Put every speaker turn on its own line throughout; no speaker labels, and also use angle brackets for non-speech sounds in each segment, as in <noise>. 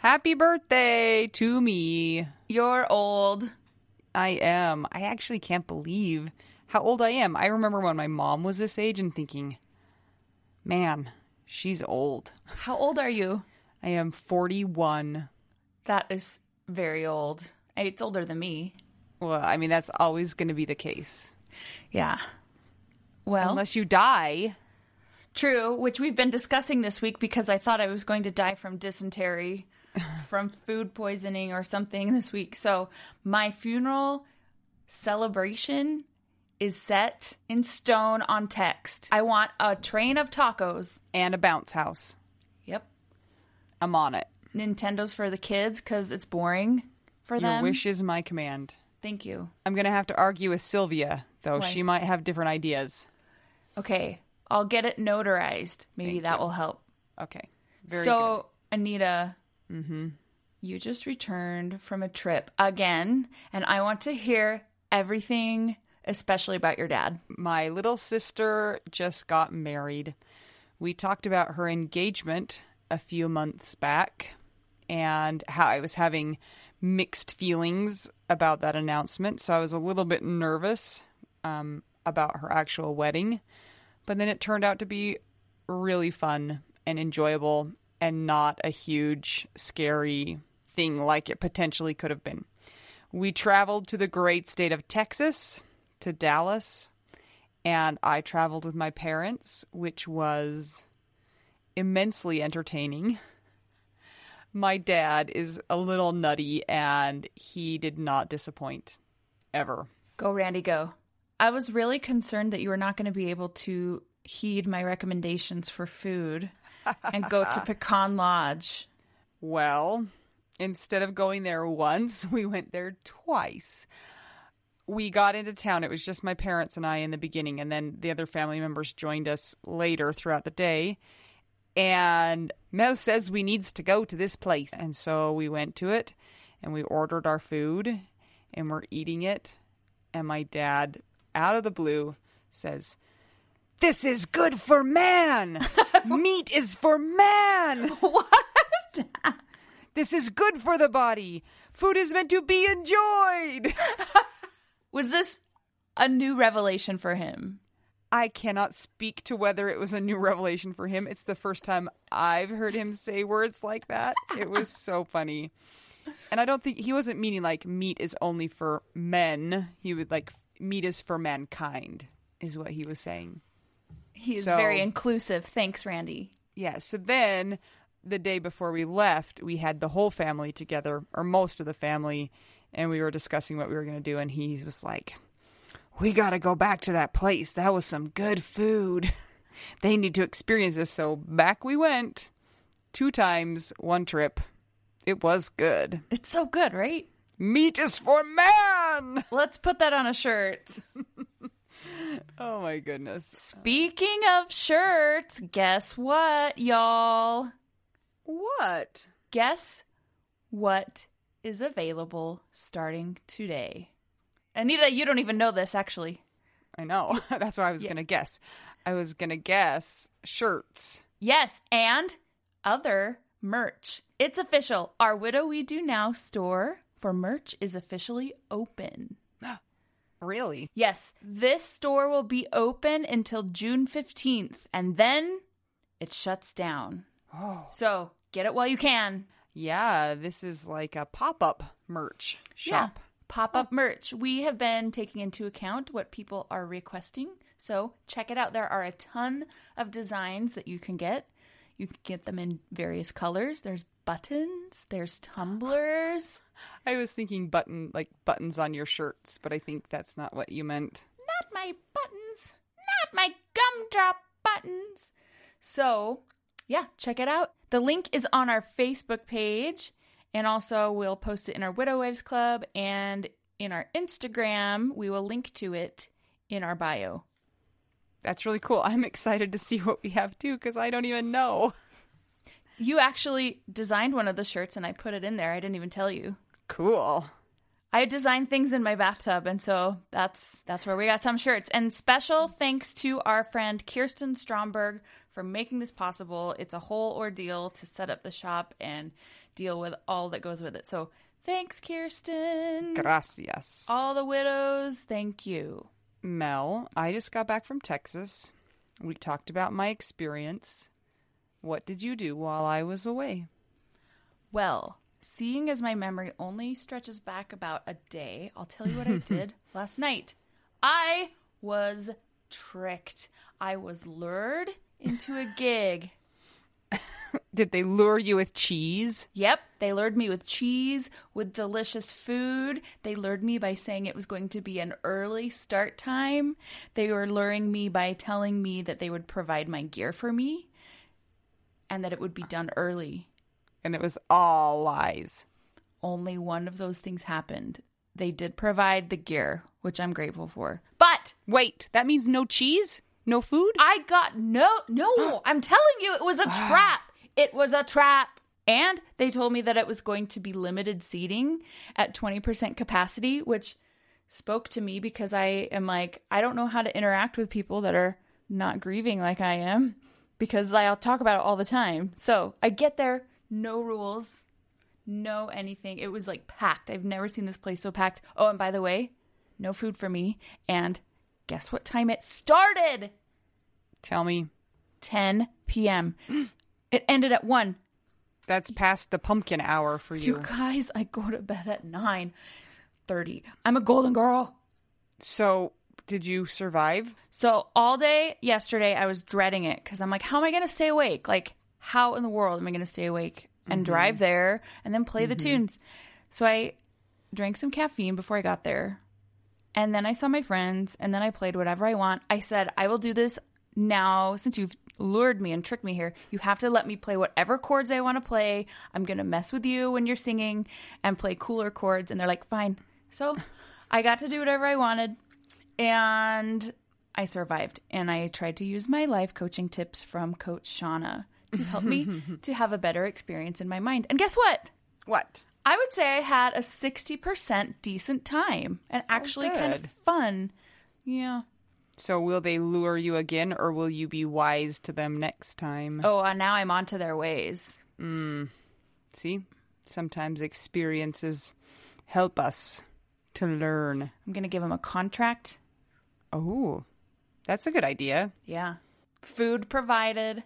Happy birthday to me.
You're old.
I am. I actually can't believe how old I am. I remember when my mom was this age and thinking, man, she's old.
How old are you?
I am 41.
That is very old. It's older than me.
Well, I mean, that's always going to be the case.
Yeah. Well,
Unless you die.
true, which we've been discussing this week because I thought I was going to die from dysentery, from food poisoning or something this week. So my funeral celebration is set in stone on text. I want a train of tacos.
And a bounce house.
Yep.
I'm on it.
Nintendo's for the kids because it's boring for
Your
them.
wish is my command.
Thank you.
I'm going to have to argue with Sylvia, though.
Why?
She might have different ideas.
Okay, I'll get it notarized. Maybe
Thank
that
you.
will help.
Okay. Very
so, Anita,
good. Mm-hmm.
you just returned from a trip again, and I want to hear everything, especially about your dad.
My little sister just got married. We talked about her engagement a few months back and how I was having mixed feelings about that announcement. So I was a little bit nervous um, about her actual wedding. But then it turned out to be really fun and enjoyable and not a huge, scary thing like it potentially could have been. We traveled to the great state of Texas, to Dallas, and I traveled with my parents, which was immensely entertaining. My dad is a little nutty and he did not disappoint ever.
Go, Randy, go. I was really concerned that you were not going to be able to heed my recommendations for food and go to <laughs> Pecan Lodge.
Well, instead of going there once, <laughs> we went there twice. We got into town. It was just my parents and I in the beginning, and then the other family members joined us later throughout the day. And Mel says we needs to go to this place. And so we went to it and we ordered our food and we're eating it. And my dad, out of the blue, says, This is good for man. <laughs> <laughs> Meat is for man. <laughs>
What? <laughs>
This is good for the body. Food is meant to be enjoyed.
Was this a new revelation for him?
I cannot speak to whether it was a new revelation for him. It's the first time I've heard him say words like that. It was so funny. And I don't think he wasn't meaning like meat is only for men. He would like meat is for mankind, is what he was saying.
He's
So-
very inclusive. Thanks, Randy.
Yeah. So then the day before we left, we had the whole family together, or most of the family, and we were discussing what we were going to do. And he was like, We got to go back to that place. That was some good food. <laughs> They need to experience this. So back we went two times, one trip. It was good.
It's so good, right?
Meat is for man.
Let's put that on a shirt. <laughs> <laughs>
Oh my goodness.
Speaking of shirts, guess what, y'all?
What?
Guess what is available starting today? Anita, you don't even know this actually.
I know. <laughs> That's what I was going to guess. I was going to guess shirts.
Yes, and other merch. It's official. Our Widow We Do Now store for merch is officially open.
Really?
Yes, this store will be open until June 15th, and then it shuts down.
Oh.
So get it while you can.
Yeah, this is like a pop up merch shop.
Yeah. Pop up oh. merch. We have been taking into account what people are requesting. So check it out. There are a ton of designs that you can get. You can get them in various colors. There's buttons, there's tumblers. <laughs>
I was thinking button like buttons on your shirts, but I think that's not what you meant.
Not my buttons. Not my gumdrop buttons. So, yeah, check it out. The link is on our Facebook page, and also we'll post it in our Widow Wives Club and in our Instagram. We will link to it in our bio.
That's really cool. I'm excited to see what we have too because I don't even know.
You actually designed one of the shirts, and I put it in there. I didn't even tell you.
Cool.
I design things in my bathtub, and so that's that's where we got some shirts. And special thanks to our friend Kirsten Stromberg for making this possible. It's a whole ordeal to set up the shop and deal with all that goes with it. So thanks, Kirsten.
Gracias.
All the widows, thank you.
Mel, I just got back from Texas. We talked about my experience. What did you do while I was away?
Well, seeing as my memory only stretches back about a day, I'll tell you what I <laughs> did last night. I was tricked. I was lured into a gig. <laughs>
Did they lure you with cheese?
Yep, they lured me with cheese, with delicious food. They lured me by saying it was going to be an early start time. They were luring me by telling me that they would provide my gear for me and that it would be done early.
And it was all lies.
Only one of those things happened. They did provide the gear, which I'm grateful for. But
Wait, that means no cheese? No food?
I got no, no, <gasps> I'm telling you, it was a trap. It was a trap. And they told me that it was going to be limited seating at 20% capacity, which spoke to me because I am like, I don't know how to interact with people that are not grieving like I am because I'll talk about it all the time. So I get there, no rules, no anything. It was like packed. I've never seen this place so packed. Oh, and by the way, no food for me. And guess what time it started?
Tell me.
10 p.m. <gasps> <gasps> It ended at 1.
That's past the pumpkin hour for
You
you.
guys, I go to bed at 9:30. I'm a golden girl.
So, did you survive?
So all day yesterday I was dreading it cuz I'm like how am I going to stay awake? Like how in the world am I going to stay awake and mm-hmm. drive there and then play the mm-hmm. tunes? So I drank some caffeine before I got there. And then I saw my friends and then I played whatever I want. I said, I will do this now since you've lured me and tricked me here. You have to let me play whatever chords I want to play. I'm going to mess with you when you're singing and play cooler chords. And they're like, fine. So I got to do whatever I wanted and I survived. And I tried to use my life coaching tips from Coach Shauna to help me <laughs> to have a better experience in my mind. And guess what?
What?
I would say I had a 60% decent time and actually kind of fun. Yeah.
So, will they lure you again or will you be wise to them next time?
Oh, and now I'm onto their ways. Hmm.
See? Sometimes experiences help us to learn.
I'm going to give him a contract.
Oh, that's a good idea.
Yeah. Food provided,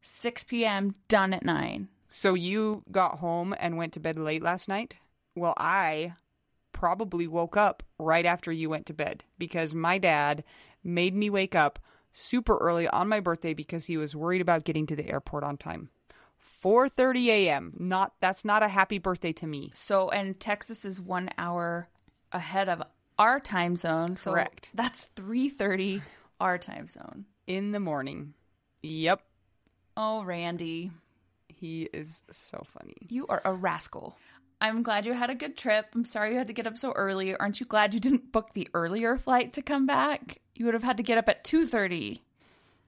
6 p.m., done at 9.
So you got home and went to bed late last night? Well, I probably woke up right after you went to bed because my dad made me wake up super early on my birthday because he was worried about getting to the airport on time. 4:30 a.m. Not that's not a happy birthday to me.
So, and Texas is 1 hour ahead of our time zone. So
Correct.
That's 3:30 our time zone.
In the morning. Yep.
Oh, Randy,
He is so funny.
you are a rascal. I'm glad you had a good trip. I'm sorry you had to get up so early. Aren't you glad you didn't book the earlier flight to come back? You would have had to get up at 2:30.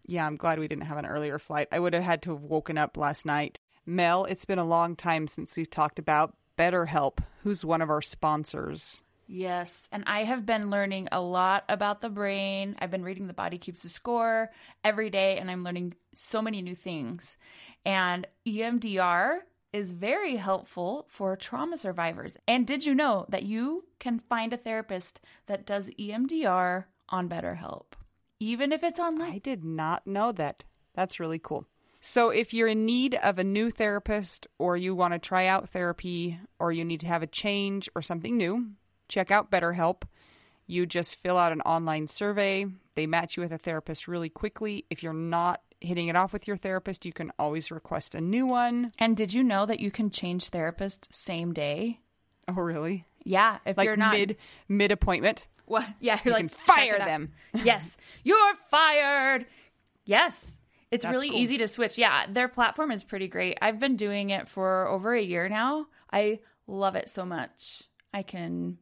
Yeah, I'm glad we didn't have an earlier flight. I would have had to have woken up last night. Mel, it's been a long time since we've talked about BetterHelp, who's one of our sponsors.
Yes, and I have been learning a lot about the brain. I've been reading The Body Keeps the Score every day, and I'm learning so many new things. And EMDR is very helpful for trauma survivors. And did you know that you can find a therapist that does EMDR on BetterHelp, even if it's online?
I did not know that. That's really cool. So, if you're in need of a new therapist, or you want to try out therapy, or you need to have a change or something new, check out BetterHelp. You just fill out an online survey. They match you with a therapist really quickly. If you're not hitting it off with your therapist, you can always request a new one.
And did you know that you can change therapist same day?
Oh, really?
Yeah, if
Like
you're not
mid mid appointment.
What? <laughs> Yeah, you're
You
like
can fire
"Check it out."
them. <laughs>
yes, you're fired. Yes, it's
That's
really
cool.
easy to switch. Yeah, their platform is pretty great. I've been doing it for over a year now. I love it so much. I can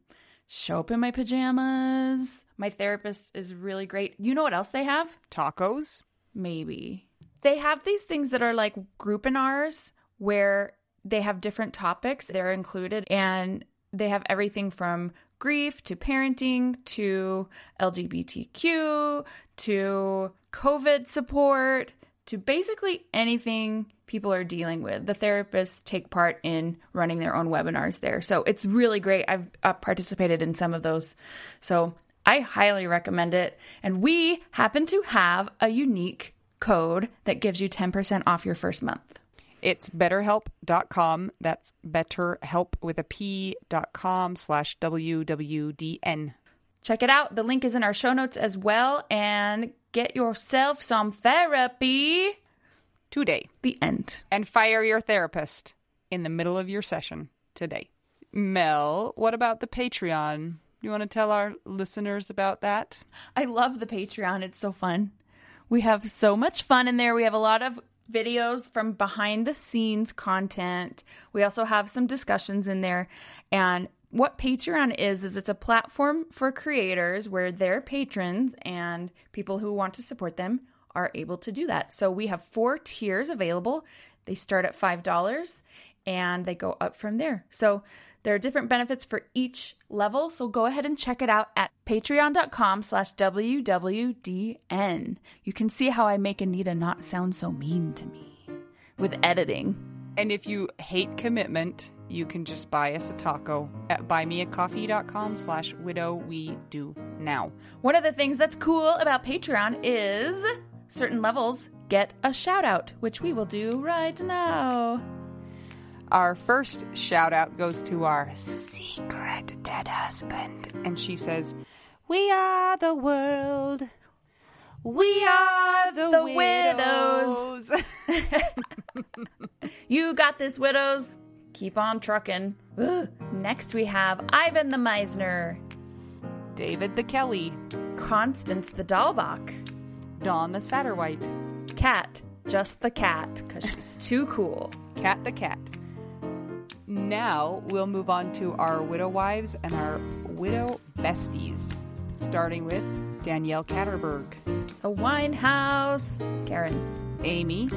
show up in my pajamas. My therapist is really great. You know what else they have?
Tacos.
Maybe. They have these things that are like groupinars where they have different topics they're included and they have everything from grief to parenting to LGBTQ to COVID support to basically anything people are dealing with. The therapists take part in running their own webinars there. So it's really great. I've uh, participated in some of those. So I highly recommend it. And we happen to have a unique code that gives you 10% off your first month.
It's betterhelp.com. That's betterhelp with a P dot com slash WWDN.
Check it out. The link is in our show notes as well. And get yourself some therapy.
Today.
The end.
And fire your therapist in the middle of your session today. Mel, what about the Patreon? You want to tell our listeners about that?
I love the Patreon. It's so fun. We have so much fun in there. We have a lot of videos from behind the scenes content. We also have some discussions in there. And what Patreon is, is it's a platform for creators where their patrons and people who want to support them are able to do that. So we have four tiers available. They start at $5 and they go up from there. So there are different benefits for each level. So go ahead and check it out at patreon.com slash WWDN. You can see how I make Anita not sound so mean to me with editing.
And if you hate commitment, you can just buy us a taco at buymeacoffee.com slash widow we do now.
One of the things that's cool about Patreon is certain levels get a shout out, which we will do right now.
Our first shout out goes to our secret dead husband. And she says, We are the world. We are the,
the
widows. <laughs>
You got this, widows. Keep on trucking. <gasps> Next, we have Ivan the Meisner,
David the Kelly.
Constance the Dahlbach,
Dawn the Satterwhite.
Cat, just the cat, because she's too cool.
Cat the Cat. Now we'll move on to our widow wives and our widow besties, starting with Danielle Catterberg,
The Winehouse, Karen,
Amy,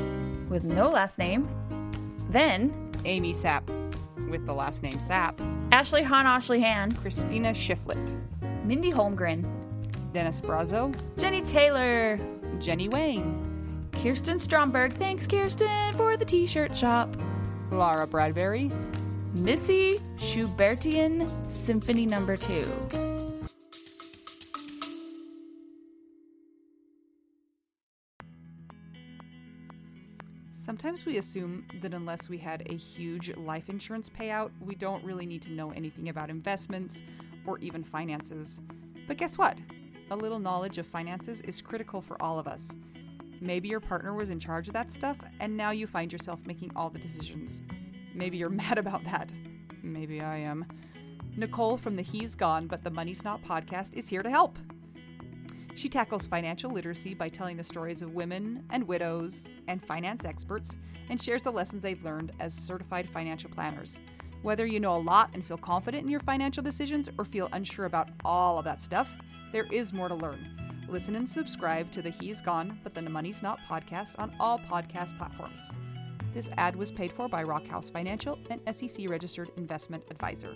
with no last name. Then,
Amy Sapp with the last name Sapp,
Ashley Han Ashley Han,
Christina Shiflett,
Mindy Holmgren,
Dennis Brazo,
Jenny Taylor,
Jenny Wang,
Kirsten Stromberg. Thanks, Kirsten, for the t shirt shop.
Laura Bradbury,
Missy Schubertian Symphony Number 2.
Sometimes we assume that unless we had a huge life insurance payout, we don't really need to know anything about investments or even finances. But guess what? A little knowledge of finances is critical for all of us. Maybe your partner was in charge of that stuff, and now you find yourself making all the decisions. Maybe you're <laughs> mad about that. Maybe I am. Nicole from the He's Gone But the Money's Not podcast is here to help. She tackles financial literacy by telling the stories of women and widows and finance experts and shares the lessons they've learned as certified financial planners. Whether you know a lot and feel confident in your financial decisions or feel unsure about all of that stuff, there is more to learn. Listen and subscribe to the He's Gone But the Money's Not podcast on all podcast platforms. This ad was paid for by Rockhouse Financial, an SEC registered investment advisor.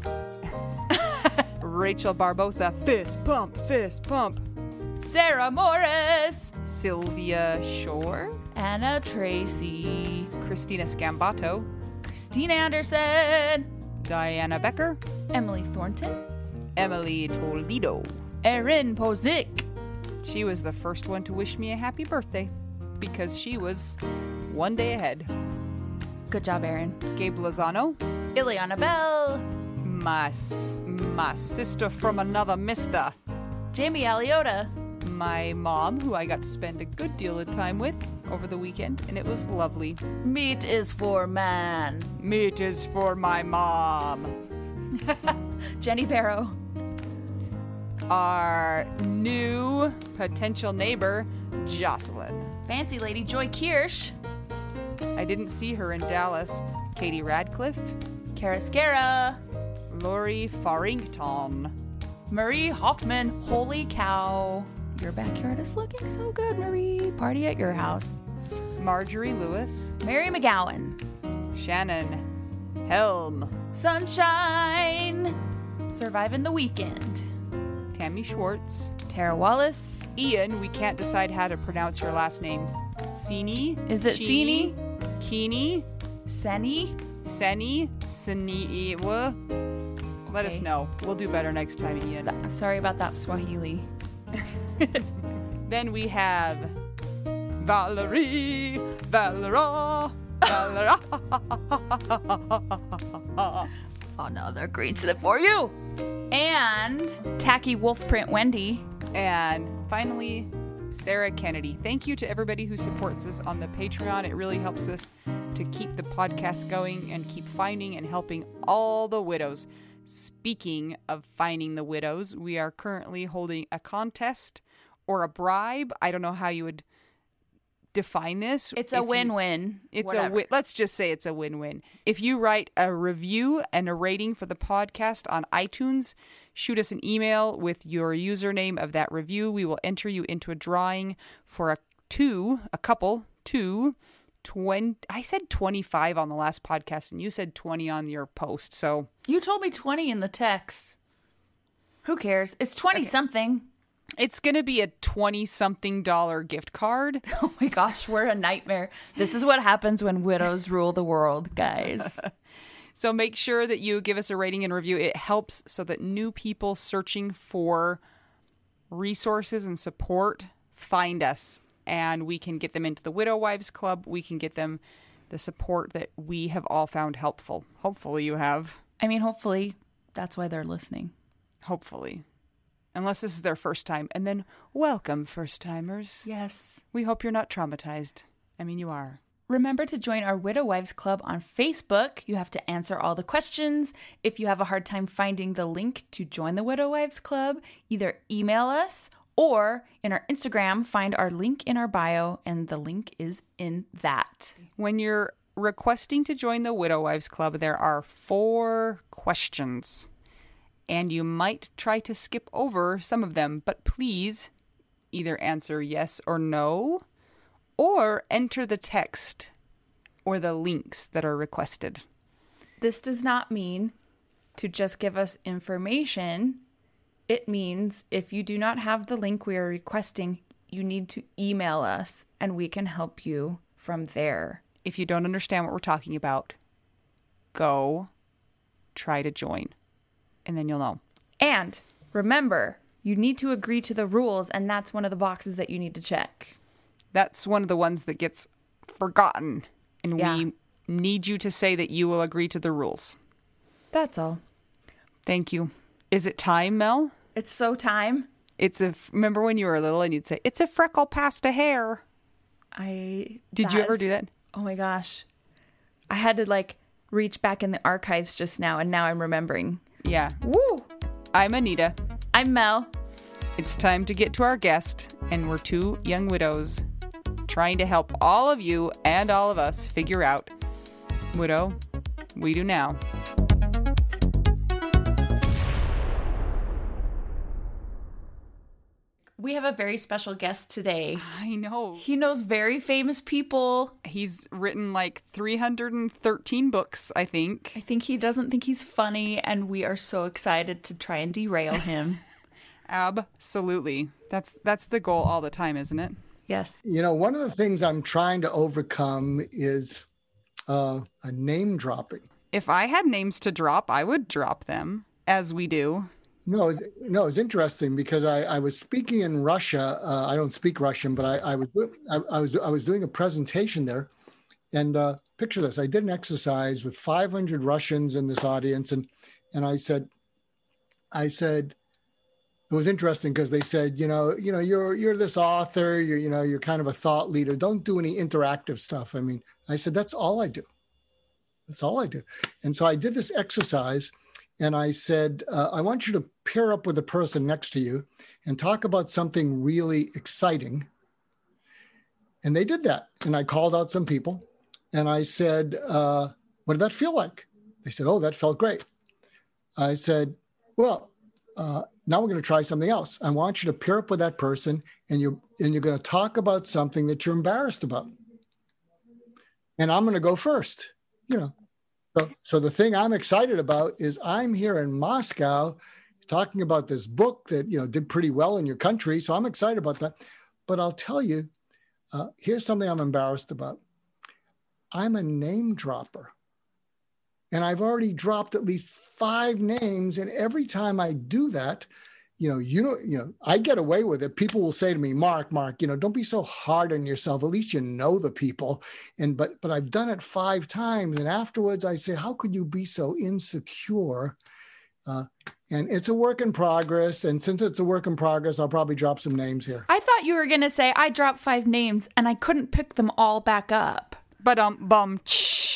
<laughs> Rachel Barbosa, fist pump, fist pump.
Sarah Morris,
Sylvia Shore,
Anna Tracy,
Christina Scambato,
Christine Anderson,
Diana Becker,
Emily Thornton,
Emily Toledo.
Erin Pozick,
She was the first one to wish me a happy birthday because she was one day ahead.
Good job, Erin.
Gabe Lozano,
Ileana Bell,
my, my sister from another mister.
Jamie Aliota,
My mom, who I got to spend a good deal of time with over the weekend, and it was lovely.
Meat is for man.
Meat is for my mom. <laughs>
Jenny Barrow,
Our new potential neighbor, Jocelyn.
Fancy Lady Joy Kirsch,
I didn't see her in Dallas. Katie Radcliffe,
Carascara,
Lori Farrington,
Marie Hoffman. Holy cow. Your backyard is looking so good, Marie. Party at your house.
Marjorie Lewis,
Mary McGowan,
Shannon, Helm,
Sunshine, Surviving the Weekend,
Tammy Schwartz,
Tara Wallace,
Ian, we can't decide how to pronounce your last name. Sini?
Is it
Chini? Kini?
Seni,
Seni? Sini? What? Let us know. We'll do better next time, Ian.
Sorry about that Swahili. <laughs>
Then we have Valerie, Valera, Valera. <laughs>
Another green slip for you. And Tacky Wolf Print Wendy.
and finally, Sarah Kennedy. Thank you to everybody who supports us on the Patreon. It really helps us to keep the podcast going and keep finding and helping all the widows. Speaking of finding the widows, we are currently holding a contest or a bribe. I don't know how you would define this.
It's a win win.
It's a win. Let's just say it's a win-win. If you write a review and a rating for the podcast on iTunes, shoot us an email with your username of that review. We will enter you into a drawing for a two, a couple, two, 20 I said 25 on the last podcast and you said 20 on your post. So,
You told me 20 in the text. Who cares? It's 20 something.
It's going to be a 20 something dollar gift card. <laughs>
Oh my gosh, we're a nightmare. This is what happens when widows rule the world, guys. <laughs>
So make sure that you give us a rating and review. It helps so that new people searching for resources and support find us and we can get them into the Widow Wives Club. We can get them the support that we have all found helpful. Hopefully, you have.
I mean, hopefully that's why they're listening.
Hopefully. Unless this is their first time. And then, welcome, first timers.
Yes.
We hope you're not traumatized. I mean, you are.
Remember to join our Widow Wives Club on Facebook. You have to answer all the questions. If you have a hard time finding the link to join the Widow Wives Club, either email us or in our Instagram, find our link in our bio, and the link is in that.
When you're requesting to join the Widow Wives Club, there are four questions. And you might try to skip over some of them, but please either answer yes or no, or enter the text or the links that are requested.
This does not mean to just give us information. It means if you do not have the link we are requesting, you need to email us and we can help you from there.
If you don't understand what we're talking about, go try to join, and then you'll know.
And remember, you need to agree to the rules, and that's one of the boxes that you need to check.
That's one of the ones that gets forgotten, and
Yeah.
we need you to say that you will agree to the rules.
That's all.
Thank you. Is it time, Mel?
It's so time.
It's a. Remember when you were little and you'd say, "It's a freckle past a hair."
I
Did you ever do that?
Oh my gosh. I had to like reach back in the archives just now, and now I'm remembering.
Yeah.
Woo!
I'm Anita.
I'm Mel.
It's time to get to our guest, and we're two young widows trying to help all of you and all of us figure out widow, we do now.
We have a very special guest today.
I know.
He knows very famous people.
He's written like 313 books, I think.
I think he doesn't think he's funny, and we are so excited to try and derail him. <laughs>
Absolutely. That's that's the goal all the time, isn't it?
yes.
You know, one of the things I'm trying to overcome is uh, a name dropping.
If I had names to drop, I would drop them as we do.
No, it's, no, it's interesting because I, I was speaking in Russia. Uh, I don't speak Russian, but I, I was I, I was I was doing a presentation there, and uh, picture this: I did an exercise with 500 Russians in this audience, and and I said, I said, it was interesting because they said, you know, you know, you're you're this author, you're you know, you're kind of a thought leader. Don't do any interactive stuff. I mean, I said that's all I do. That's all I do. And so I did this exercise and I said, uh, I want you to pair up with the person next to you and talk about something really exciting. And they did that. And I called out some people and I said, uh, What did that feel like? They said, Oh, that felt great. I said, Well, uh, now we're going to try something else. I want you to pair up with that person and you're, and you're going to talk about something that you're embarrassed about. And I'm going to go first, you know. So, so the thing I'm excited about is I'm here in Moscow talking about this book that you know did pretty well in your country. So I'm excited about that. But I'll tell you, uh, here's something I'm embarrassed about. I'm a name dropper, and I've already dropped at least five names. And every time I do that, you know, you know, you know, I get away with it. People will say to me, "Mark, Mark, you know, don't be so hard on yourself. At least you know the people." And but but I've done it five times, and afterwards I say, "How could you be so insecure?" Uh, and it's a work in progress. And since it's a work in progress, I'll probably drop some names here.
I thought you were going to say I dropped five names and I couldn't pick them all back up.
But um bum shh.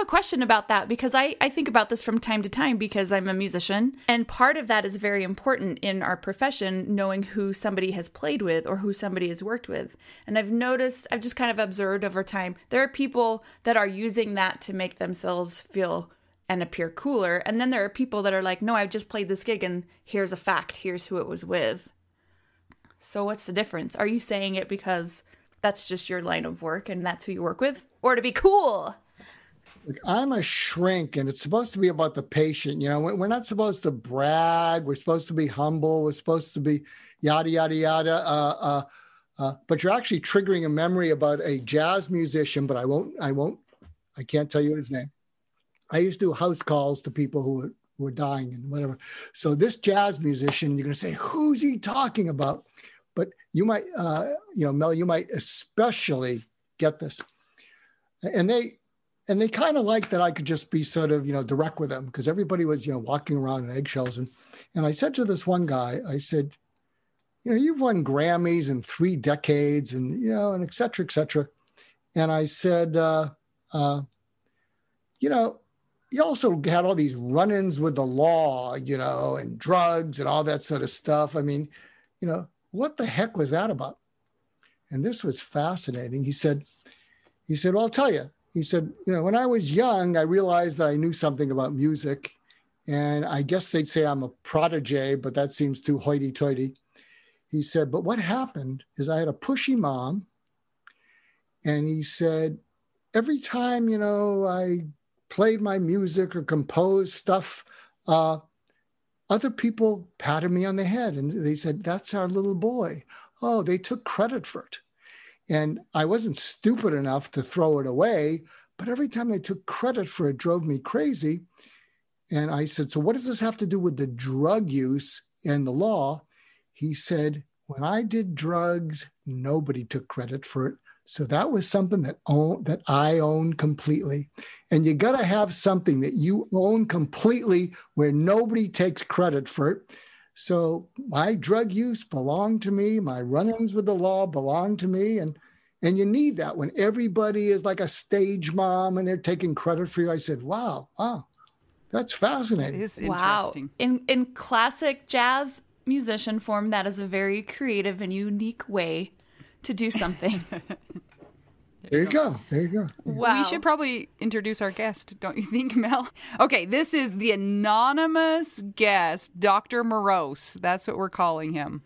Have a question about that because I, I think about this from time to time because I'm a musician. And part of that is very important in our profession, knowing who somebody has played with or who somebody has worked with. And I've noticed, I've just kind of observed over time, there are people that are using that to make themselves feel and appear cooler. And then there are people that are like, no, I've just played this gig and here's a fact, here's who it was with. So what's the difference? Are you saying it because that's just your line of work and that's who you work with? Or to be cool?
I'm a shrink, and it's supposed to be about the patient. You know, we're we're not supposed to brag. We're supposed to be humble. We're supposed to be yada yada yada. Uh, uh, uh, but you're actually triggering a memory about a jazz musician. But I won't. I won't. I can't tell you his name. I used to do house calls to people who were, who were dying and whatever. So this jazz musician, you're going to say, who's he talking about? But you might, uh, you know, Mel, you might especially get this. And they, and they kind of liked that I could just be sort of, you know, direct with them because everybody was, you know, walking around in eggshells. And, and I said to this one guy, I said, you know, you've won Grammys in three decades and, you know, and et cetera, et cetera. And I said, uh, uh, you know, you also had all these run ins with the law, you know, and drugs and all that sort of stuff. I mean, you know, what the heck was that about? And this was fascinating. He said, he said, well, I'll tell you. He said, you know, when I was young, I realized that I knew something about music. And I guess they'd say I'm a protege, but that seems too hoity toity. He said, but what happened is I had a pushy mom. And he said, every time, you know, I played my music or composed stuff, uh, other people patted me on the head and they said, That's our little boy. oh, they took credit for it. And I wasn't stupid enough to throw it away, but every time they took credit for it drove me crazy. And I said, So what does this have to do with the drug use and the law? He said, When I did drugs, nobody took credit for it. So that was something that own, that I own completely. And you got to have something that you own completely where nobody takes credit for it. So my drug use belonged to me, my run-ins with the law belonged to me and and you need that when everybody is like a stage mom and they're taking credit for you. I said, "Wow, wow. That's fascinating."
It is
Wow.
interesting.
In in classic jazz musician form, that is a very creative and unique way to do something. <laughs>
There you go. There you go.
wow.
We should probably introduce our guest, don't you think, <laughs> Mel? Okay, this is the anonymous guest, Dr. Morose. That's what we're calling him.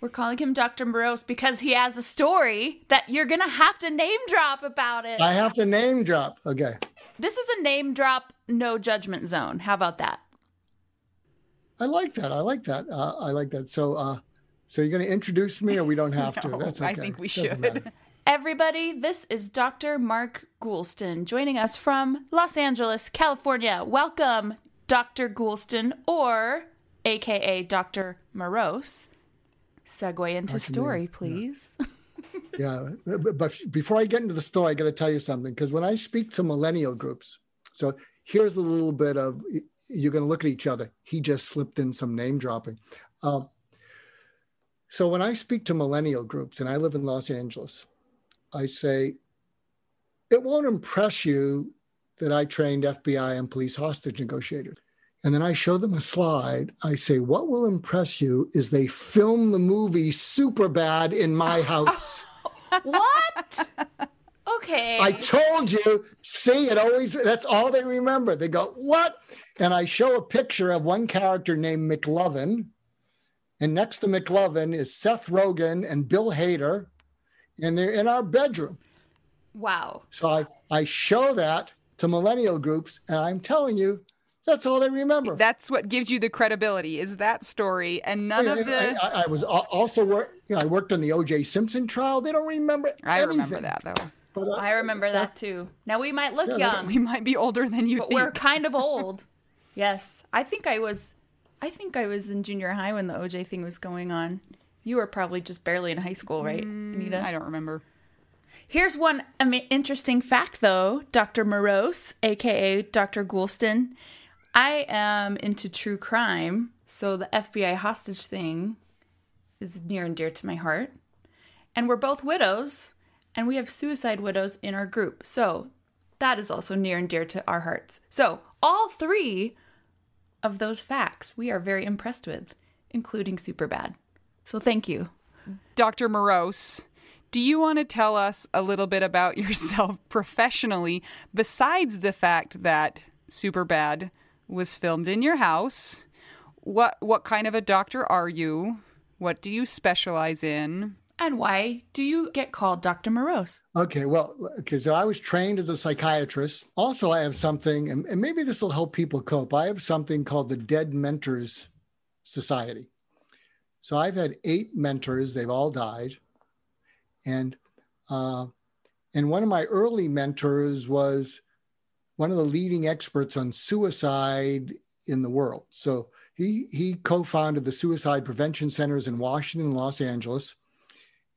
We're calling him Dr. Morose because he has a story that you're going to have to name drop about it.
I have to name drop. Okay.
This is a name drop, no judgment zone. How about that?
I like that. I like that. Uh, I like that. So, uh, so you're going to introduce me, or we don't have to? <laughs>
No,
That's
I think we
Doesn't
should.
Everybody, this is Dr. Mark Goulston joining us from Los Angeles, California. Welcome, Dr. Goulston, or AKA Dr. Morose. Segue into story, please.
Yeah, but but before I get into the story, I got to tell you something because when I speak to millennial groups, so here's a little bit of you're going to look at each other. He just slipped in some name dropping. Um, so when I speak to millennial groups, and I live in Los Angeles, I say, it won't impress you that I trained FBI and police hostage negotiators. And then I show them a slide. I say, what will impress you is they film the movie Superbad in my house. <laughs>
what? Okay.
I told you. See, it always, that's all they remember. They go, what? And I show a picture of one character named McLovin. And next to McLovin is Seth Rogen and Bill Hader. And they're in our bedroom.
wow.
So I, I show that to millennial groups. And I'm telling you, that's all they remember.
That's what gives you the credibility, is that story. And none of the.
I, I, I was also work, you know, I worked on the O.J. Simpson trial. They don't remember.
I remember that, though.
But, uh,
I remember that too. Now we might look
Yeah,
young,
We might be older than you
but
think.
we're <laughs> kind of old. yes. I think I was I think I was in junior high when the OJ thing was going on. You were probably just barely in high school, right, mm, Anita?
I don't remember.
Here's one interesting fact, though, Dr. Morose, aka Dr. Goulston. I am into true crime, so the FBI hostage thing is near and dear to my heart. And we're both widows, and we have suicide widows in our group. So that is also near and dear to our hearts. So, all three of those facts we are very impressed with, including Superbad. So, thank you.
Dr. Morose, do you want to tell us a little bit about <laughs> yourself professionally, besides the fact that Superbad was filmed in your house? What what kind of a doctor are you? What do you specialize in?
And why do you get called Dr. Morose?
Okay, well, okay, so I was trained as a psychiatrist. Also, I have something, and, and maybe this will help people cope. I have something called the Dead Mentors Society. So I've had eight mentors, they've all died. And uh, and one of my early mentors was one of the leading experts on suicide in the world. So he he co-founded the suicide prevention centers in Washington and Los Angeles.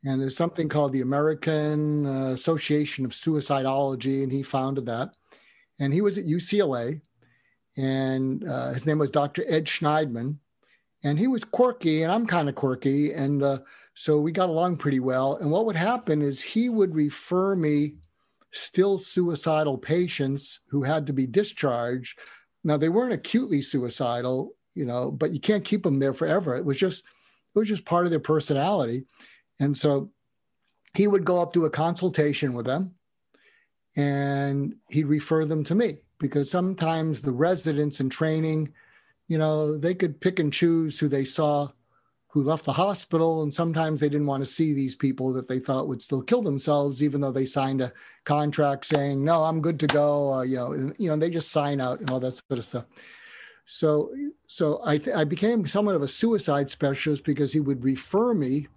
And there's something called the American uh, Association of Suicidology, and he founded that. And he was at UCLA, and uh, his name was Dr. Ed Shneidman. And he was quirky, and I'm kind of quirky. And uh, so we got along pretty well. And what would happen is he would refer me still suicidal patients who had to be discharged. Now, they weren't acutely suicidal, you know, but you can't keep them there forever. It was just, it was just part of their personality. And so he would go up to a consultation with them and he'd refer them to me because sometimes the residents in training, you know, they could pick and choose who they saw who left the hospital. And sometimes they didn't want to see these people that they thought would still kill themselves, even though they signed a contract saying, no, I'm good to go. Uh, you know, and, you know, they just sign out and all that sort of stuff. So, so I, th- I became somewhat of a suicide specialist because he would refer me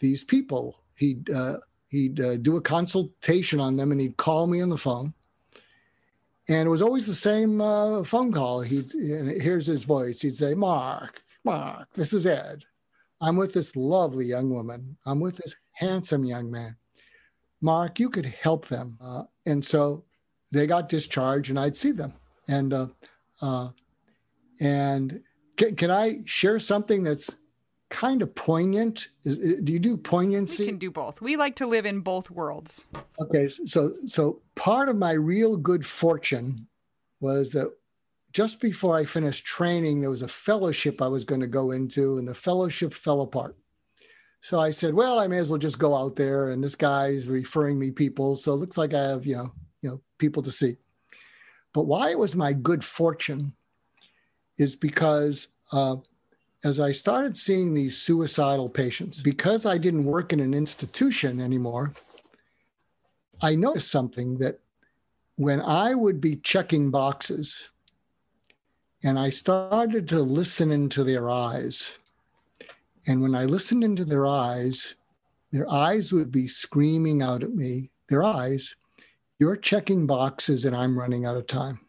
these people. He'd uh, he'd uh, do a consultation on them, and he'd call me on the phone. And it was always the same uh, phone call. He here's his voice. He'd say, "Mark, Mark, this is Ed. I'm with this lovely young woman. I'm with this handsome young man. Mark, you could help them." Uh, and so they got discharged, and I'd see them. And uh, uh, and can, can I share something that's kind of poignant? Is, do you do poignancy?
We can do both. We like to live in both worlds.
Okay, so so part of my real good fortune was that just before I finished training, there was a fellowship I was going to go into, and the fellowship fell apart. So I said, well, I may as well just go out there. And this guy's referring me people, so it looks like I have you know you know people to see. But why it was my good fortune is because uh, as I started seeing these suicidal patients, because I didn't work in an institution anymore, I noticed something that when I would be checking boxes and I started to listen into their eyes, and when I listened into their eyes, their eyes would be screaming out at me, their eyes, you're checking boxes and I'm running out of time.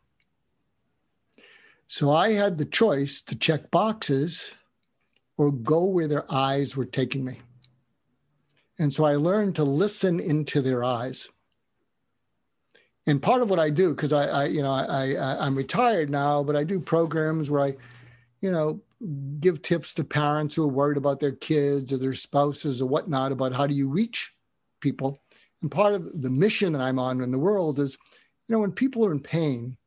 So I had the choice to check boxes or go where their eyes were taking me. And so I learned to listen into their eyes. And part of what I do, because I, I, you know, I, I, I'm retired now, but I do programs where I, you know, give tips to parents who are worried about their kids or their spouses or whatnot about how do you reach people. And part of the mission that I'm on in the world is, you know, when people are in pain,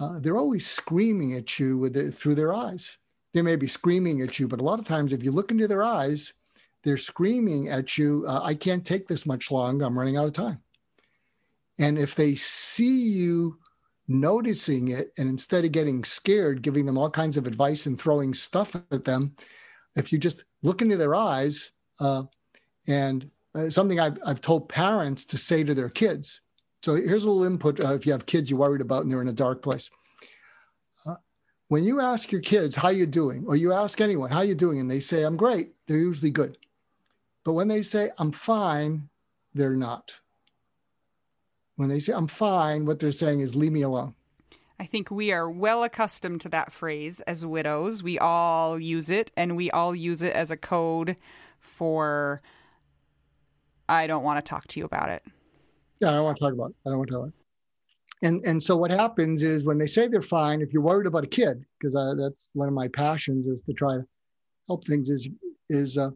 uh, they're always screaming at you with it, through their eyes. They may be screaming at you, but a lot of times, if you look into their eyes, they're screaming at you, uh, I can't take this much longer. I'm running out of time. And if they see you noticing it, and instead of getting scared, giving them all kinds of advice and throwing stuff at them, if you just look into their eyes, uh, and uh, something I've, I've told parents to say to their kids so here's a little input uh, if you have kids you're worried about and they're in a dark place. When you ask your kids how you doing, or you ask anyone how you doing, and they say I'm great, they're usually good. But when they say I'm fine, they're not. When they say I'm fine, what they're saying is leave me alone.
I think we are well accustomed to that phrase as widows. We all use it, and we all use it as a code for I don't want to talk to you about it.
Yeah, I don't want to talk about it. I don't want to talk about it. And and so what happens is when they say they're fine, if you're worried about a kid, because that's one of my passions is to try to help things. Is is uh,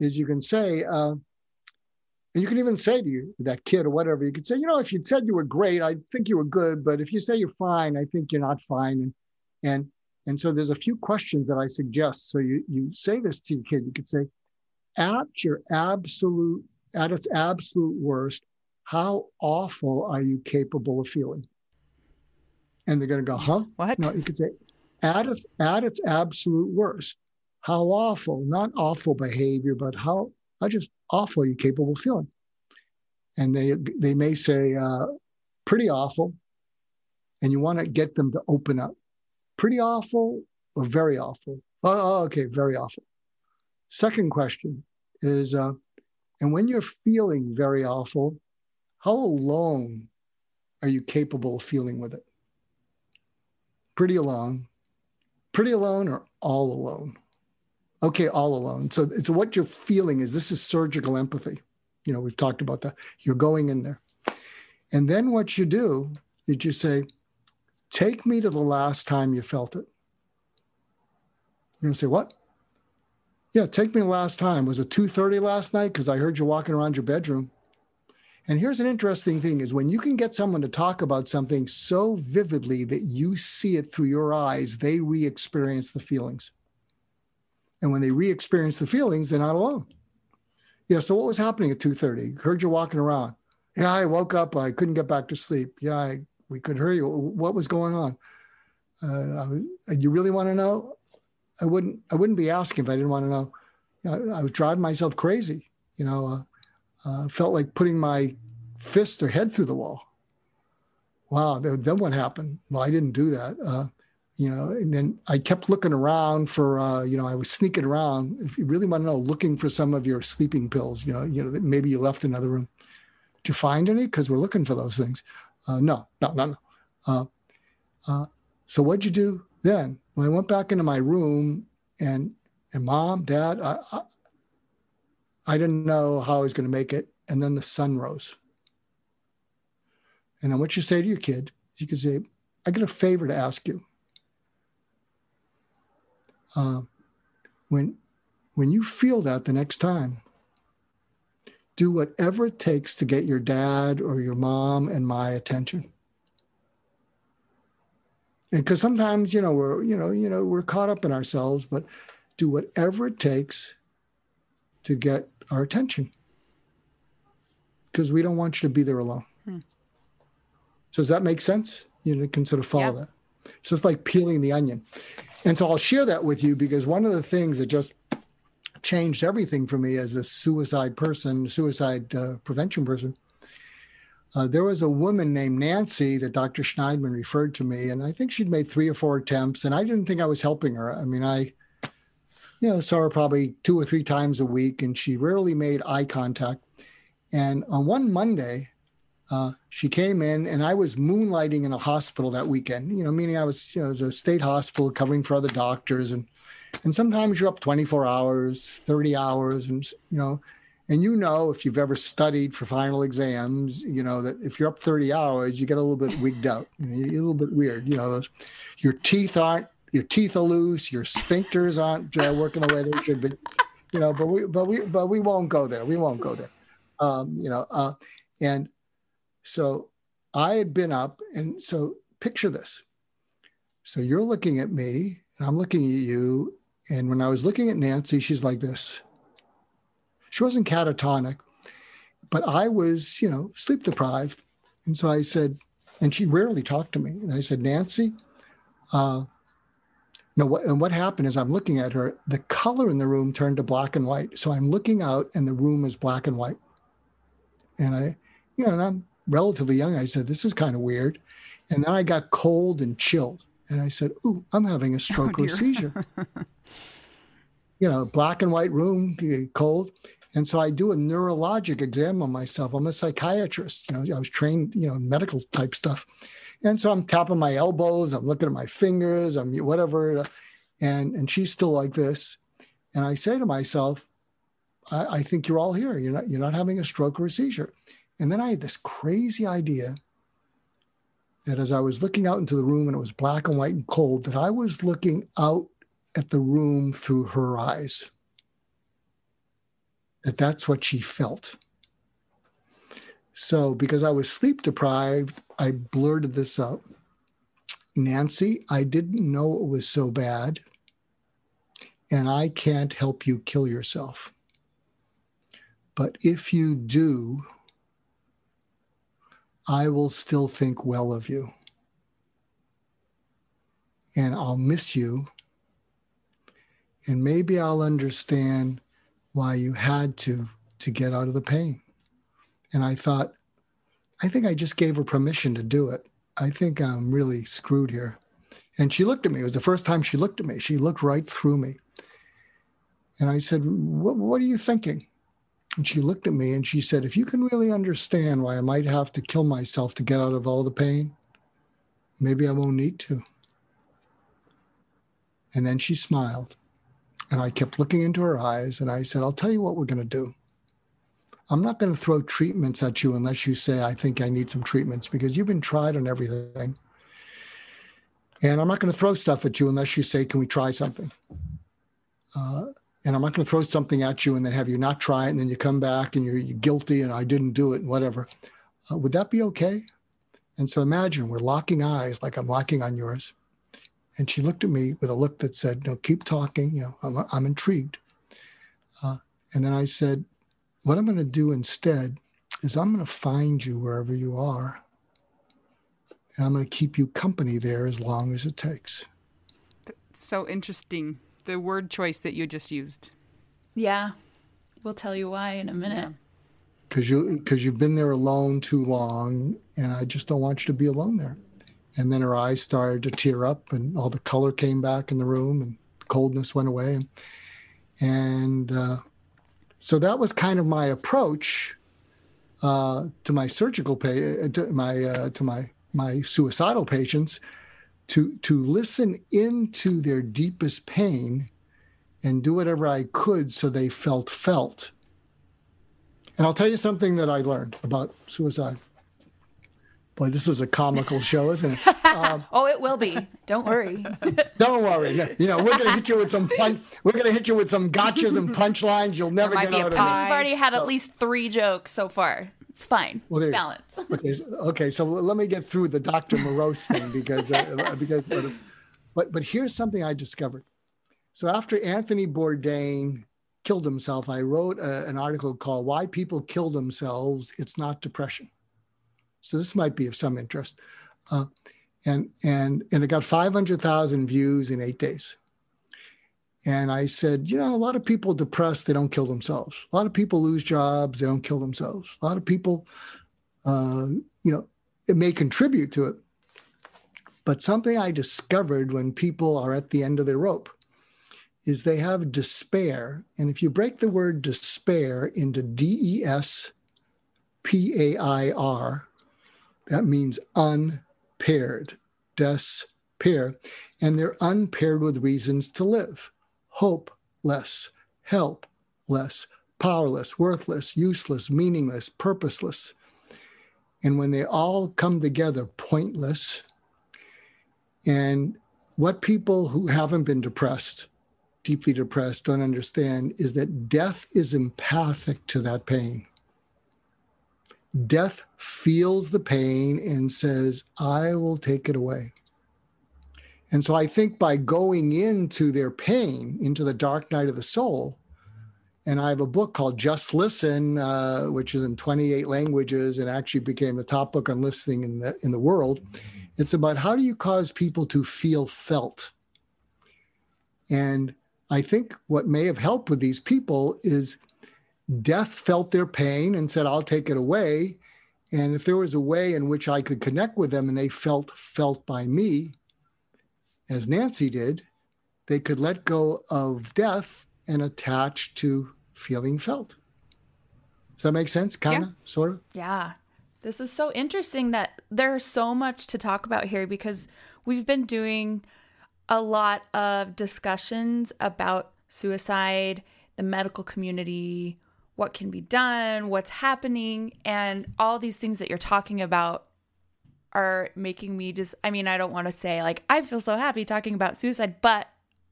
is you can say, uh, and you can even say to you that kid or whatever, you could say, you know, if you said you were great, I think you were good, but if you say you're fine, I think you're not fine. And and and so there's a few questions that I suggest. So you you say this to your kid. You could say, at your absolute at its absolute worst, how awful are you capable of feeling? And they're going to go, huh?
What?
No, you could say, at its, at its absolute worst, how awful, not awful behavior, but how, how just awful are you capable of feeling? And they, they may say, uh, pretty awful. And you want to get them to open up. Pretty awful or very awful? Oh, oh okay, very awful. Second question is, uh, and when you're feeling very awful, how alone are you capable of feeling with it? Pretty alone. Pretty alone or all alone? Okay, all alone. So it's what you're feeling is this is surgical empathy. You know, we've talked about that. You're going in there. And then what you do is you say, take me to the last time you felt it. You're gonna say, what? Yeah, take me the last time. Was it 2:30 last night? Because I heard you walking around your bedroom. And here's an interesting thing is when you can get someone to talk about something so vividly that you see it through your eyes, they re-experience the feelings. And when they re-experience the feelings, they're not alone. Yeah, so what was happening at 2:30? Heard you walking around. Yeah, I woke up, I couldn't get back to sleep. Yeah, I, we could hear you. What was going on? Uh, you really want to know? I wouldn't I wouldn't be asking if I didn't want to know. You know I was driving myself crazy. You know, uh, uh, felt like putting my fist or head through the wall. Wow, then what happened? Well, I didn't do that. Uh, you know, and then I kept looking around for, uh, you know, I was sneaking around. If you really want to know, looking for some of your sleeping pills, you know, you know, that maybe you left another room. You find any? Because we're looking for those things. Uh, no, no, no, no. Uh, uh, so what'd you do then? Well, I went back into my room and and mom, dad, I, I didn't know how I was going to make it. And then the sun rose. And then what you say to your kid, you can say, I got a favor to ask you. Uh, when when you feel that the next time, do whatever it takes to get your dad or your mom and my attention. And because sometimes, you know, we're, you know, you know, we're caught up in ourselves, but do whatever it takes to get our attention. Because we don't want you to be there alone. Hmm. So does that make sense? You can sort of follow that. So it's like peeling the onion. And so I'll share that with you because one of the things that just changed everything for me as a suicide person, suicide uh, prevention person. Uh, there was a woman named Nancy that Dr. Shneidman referred to me, and I think she'd made three or four attempts, and I didn't think I was helping her. I mean, I, you know, saw her probably two or three times a week, and she rarely made eye contact. And on one Monday, uh, she came in, and I was moonlighting in a hospital that weekend. You know, meaning I was, you know, it was a state hospital covering for other doctors, and and sometimes you're up 24 hours, 30 hours, and you know, and you know if you've ever studied for final exams, you know that if you're up 30 hours, you get a little bit wigged out, you a little bit weird. You know, those your teeth aren't your teeth are loose, your sphincters aren't uh, working the way they should be. You know, but we but we but we won't go there. We won't go there. Um, you know, uh, and so I had been up, and so picture this. So you're looking at me, and I'm looking at you, and when I was looking at Nancy, she's like this. She wasn't catatonic, but I was, you know, sleep deprived. And so I said, and she rarely talked to me. And I said, Nancy, uh, no, what, and what happened is I'm looking at her, the color in the room turned to black and white. So I'm looking out and the room is black and white. And I, you know, and I'm relatively young. I said, this is kind of weird. And then I got cold and chilled. And I said, Ooh, I'm having a <laughs> oh, stroke oh, or seizure. <laughs> you know, black and white room, uh, cold. And so I do a neurologic exam on myself. I'm a psychiatrist. You know, I was trained, you know, medical type stuff. And so I'm tapping my elbows, I'm looking at my fingers, I'm whatever. And and she's still like this. And I say to myself, I, I think you're all here. You're not you're not having a stroke or a seizure. And then I had this crazy idea that as I was looking out into the room and it was black and white and cold, that I was looking out at the room through her eyes. That that's what she felt. So, because I was sleep deprived, I blurted this out. Nancy, I didn't know it was so bad, and I can't help you kill yourself. But if you do, I will still think well of you. And I'll miss you and maybe I'll understand why you had to to get out of the pain. And I thought, I think I just gave her permission to do it. I think I'm really screwed here. And she looked at me. It was the first time she looked at me. She looked right through me. And I said, what, are you thinking? And she looked at me and she said, If you can really understand why I might have to kill myself to get out of all the pain, maybe I won't need to. And then she smiled. And I kept looking into her eyes and I said, I'll tell you what we're going to do. I'm not going to throw treatments at you unless you say, I think I need some treatments because you've been tried on everything. And I'm not going to throw stuff at you unless you say, Can we try something? Uh, and I'm not going to throw something at you and then have you not try it and then you come back and you're, you're guilty and I didn't do it and whatever. Uh, would that be okay? And so imagine we're locking eyes like I'm locking on yours. And she looked at me with a look that said, "No, keep talking. You know, I'm, I'm intrigued." Uh, and then I said, "What I'm going to do instead is I'm going to find you wherever you are, and I'm going to keep you company there as long as it takes."
That's so interesting. The word choice that you just used.
Yeah, we'll tell you why in a minute.
Because you because you've been there alone too long, and I just don't want you to be alone there. And then her eyes started to tear up, and all the color came back in the room, and coldness went away. And, and uh, so that was kind of my approach uh, to my surgical pa- to my uh, to my my suicidal patients to to listen into their deepest pain and do whatever I could so they felt felt. And I'll tell you something that I learned about suicide. Boy, this is a comical show, isn't it?
Um, <laughs> oh, it will be. Don't worry. <laughs>
don't worry. You know, we're gonna hit you with some fun. We're gonna hit you with some gotchas and punchlines. You'll never get out of
it. We've already had at least three jokes so far. It's fine. Well, it's balance. <laughs>
Okay, so, okay. So let me get through the Dr. Morose thing because uh, because but but here's something I discovered. So after Anthony Bourdain killed himself, I wrote a, an article called "Why People Kill Themselves." It's not depression. So this might be of some interest. Uh, and and and it got 500,000 views in eight days. And I said, you know, a lot of people depressed, they don't kill themselves. A lot of people lose jobs, they don't kill themselves. A lot of people, uh, you know, it may contribute to it. But something I discovered when people are at the end of their rope is they have despair. And if you break the word despair into D E S P A I R, that means unpaired, despair. And they're unpaired with reasons to live hopeless, helpless, powerless, worthless, useless, meaningless, purposeless. And when they all come together, pointless. And what people who haven't been depressed, deeply depressed, don't understand is that death is empathic to that pain. Death feels the pain and says, I will take it away. And so I think by going into their pain, into the dark night of the soul, and I have a book called Just Listen, uh, which is in 28 languages and actually became the top book on listening in the in the world. It's about how do you cause people to feel felt. And I think what may have helped with these people is death felt their pain and said, I'll take it away. And if there was a way in which I could connect with them and they felt felt by me, as Nancy did, they could let go of death and attach to feeling felt. Does that make sense? Kind of, yeah. sort of?
Yeah. This is so interesting that there's so much to talk about here because we've been doing a lot of discussions about suicide, the medical community, what can be done, what's happening, and all these things that you're talking about are making me just I mean, I don't want to say like I feel so happy talking about suicide, but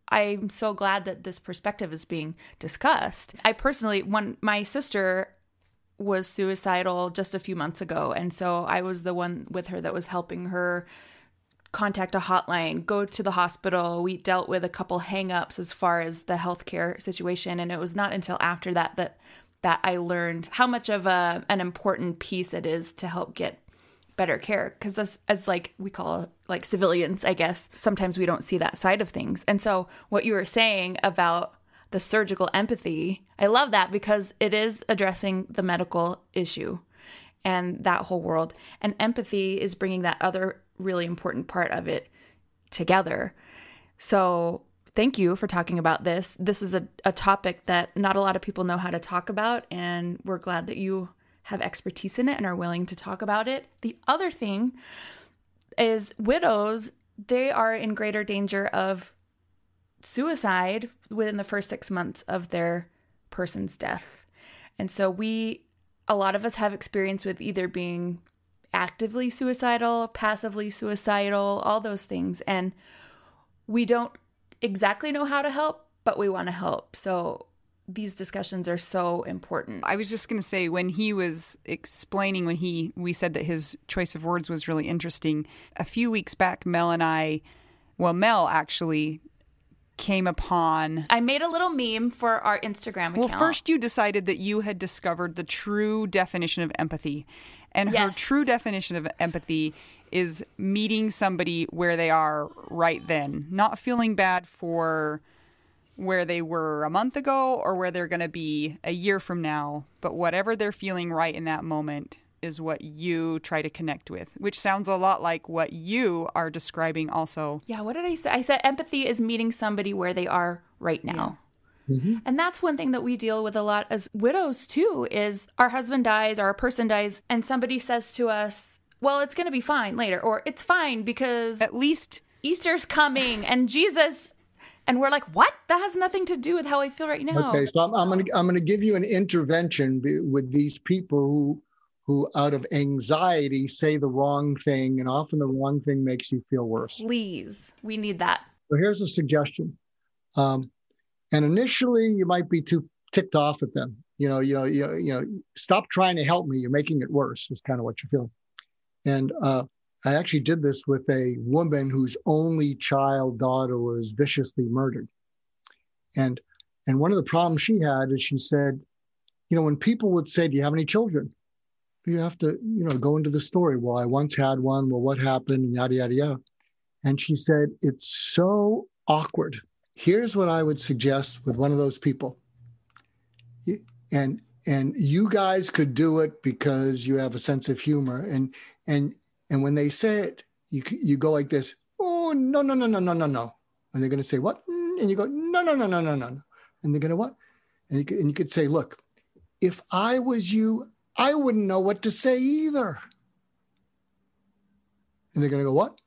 I'm so glad that this perspective is being discussed. I personally when my sister was suicidal just a few months ago and so I was the one with her that was helping her contact a hotline, go to the hospital. We dealt with a couple hangups as far as the healthcare situation and it was not until after that that that I learned how much of a an important piece it is to help get better care because as, as like we call like civilians i guess sometimes we don't see that side of things. And so what you were saying about the surgical empathy i love that because it is addressing the medical issue and that whole world. And empathy is bringing that other really important part of it together. So thank you for talking about this this is a, a topic that not a lot of people know how to talk about and we're glad that you have expertise in it and are willing to talk about it. The other thing is widows, they are in greater danger of suicide within the first six months of their person's death. And so we, a lot of us have experience with either being actively suicidal, passively suicidal, all those things. And we don't exactly know how to help, but we want to help. So these discussions are so important.
I was just going to say when he was explaining when he we said that his choice of words was really interesting. A few weeks back Mel and I well Mel actually came upon
I made a little meme for our Instagram account.
Well, first you decided that you had discovered the true definition of empathy. And yes. her true definition of empathy is meeting somebody where they are right then, not feeling bad for where they were a month ago or where they're going to be a year from now, but whatever they're feeling right in that moment, is what you try to connect with, which sounds a lot like what you are describing also.
Yeah, what did I say? I said empathy is meeting somebody where they are right now. Yeah. Mm-hmm. And that's one thing that we deal with a lot as widows too is our husband dies or a person dies and somebody says to us, "Well, it's going to be fine later," or "It's fine because
at least
Easter's coming and Jesus and we're like, what? That has nothing to do with how I feel right now.
Okay, so I'm, I'm gonna I'm gonna give you an intervention with these people who who out of anxiety say the wrong thing, and often the wrong thing makes you feel worse.
Please, we need that.
So here's a suggestion. Um, and initially, you might be too ticked off at them. You know, you know, you know, you know, stop trying to help me. You're making it worse. Is kind of what you're feeling. And uh, I actually did this with a woman whose only child daughter was viciously murdered. And and one of the problems she had is she said, you know, when people would say, "Do you have any children?" You have to, you know, go into the story. Well, I once had one. Well, what happened? And yada yada yada. And she said, "It's so awkward." Here's what I would suggest with one of those people. And and you guys could do it because you have a sense of humor and and and when they say it, you you go like this. Oh no no no no no no no. And they're going to say what? And you go no no no no no no. And they're going to what? And you, and you could say, look, if I was you, I wouldn't know what to say either. And they're going to go what?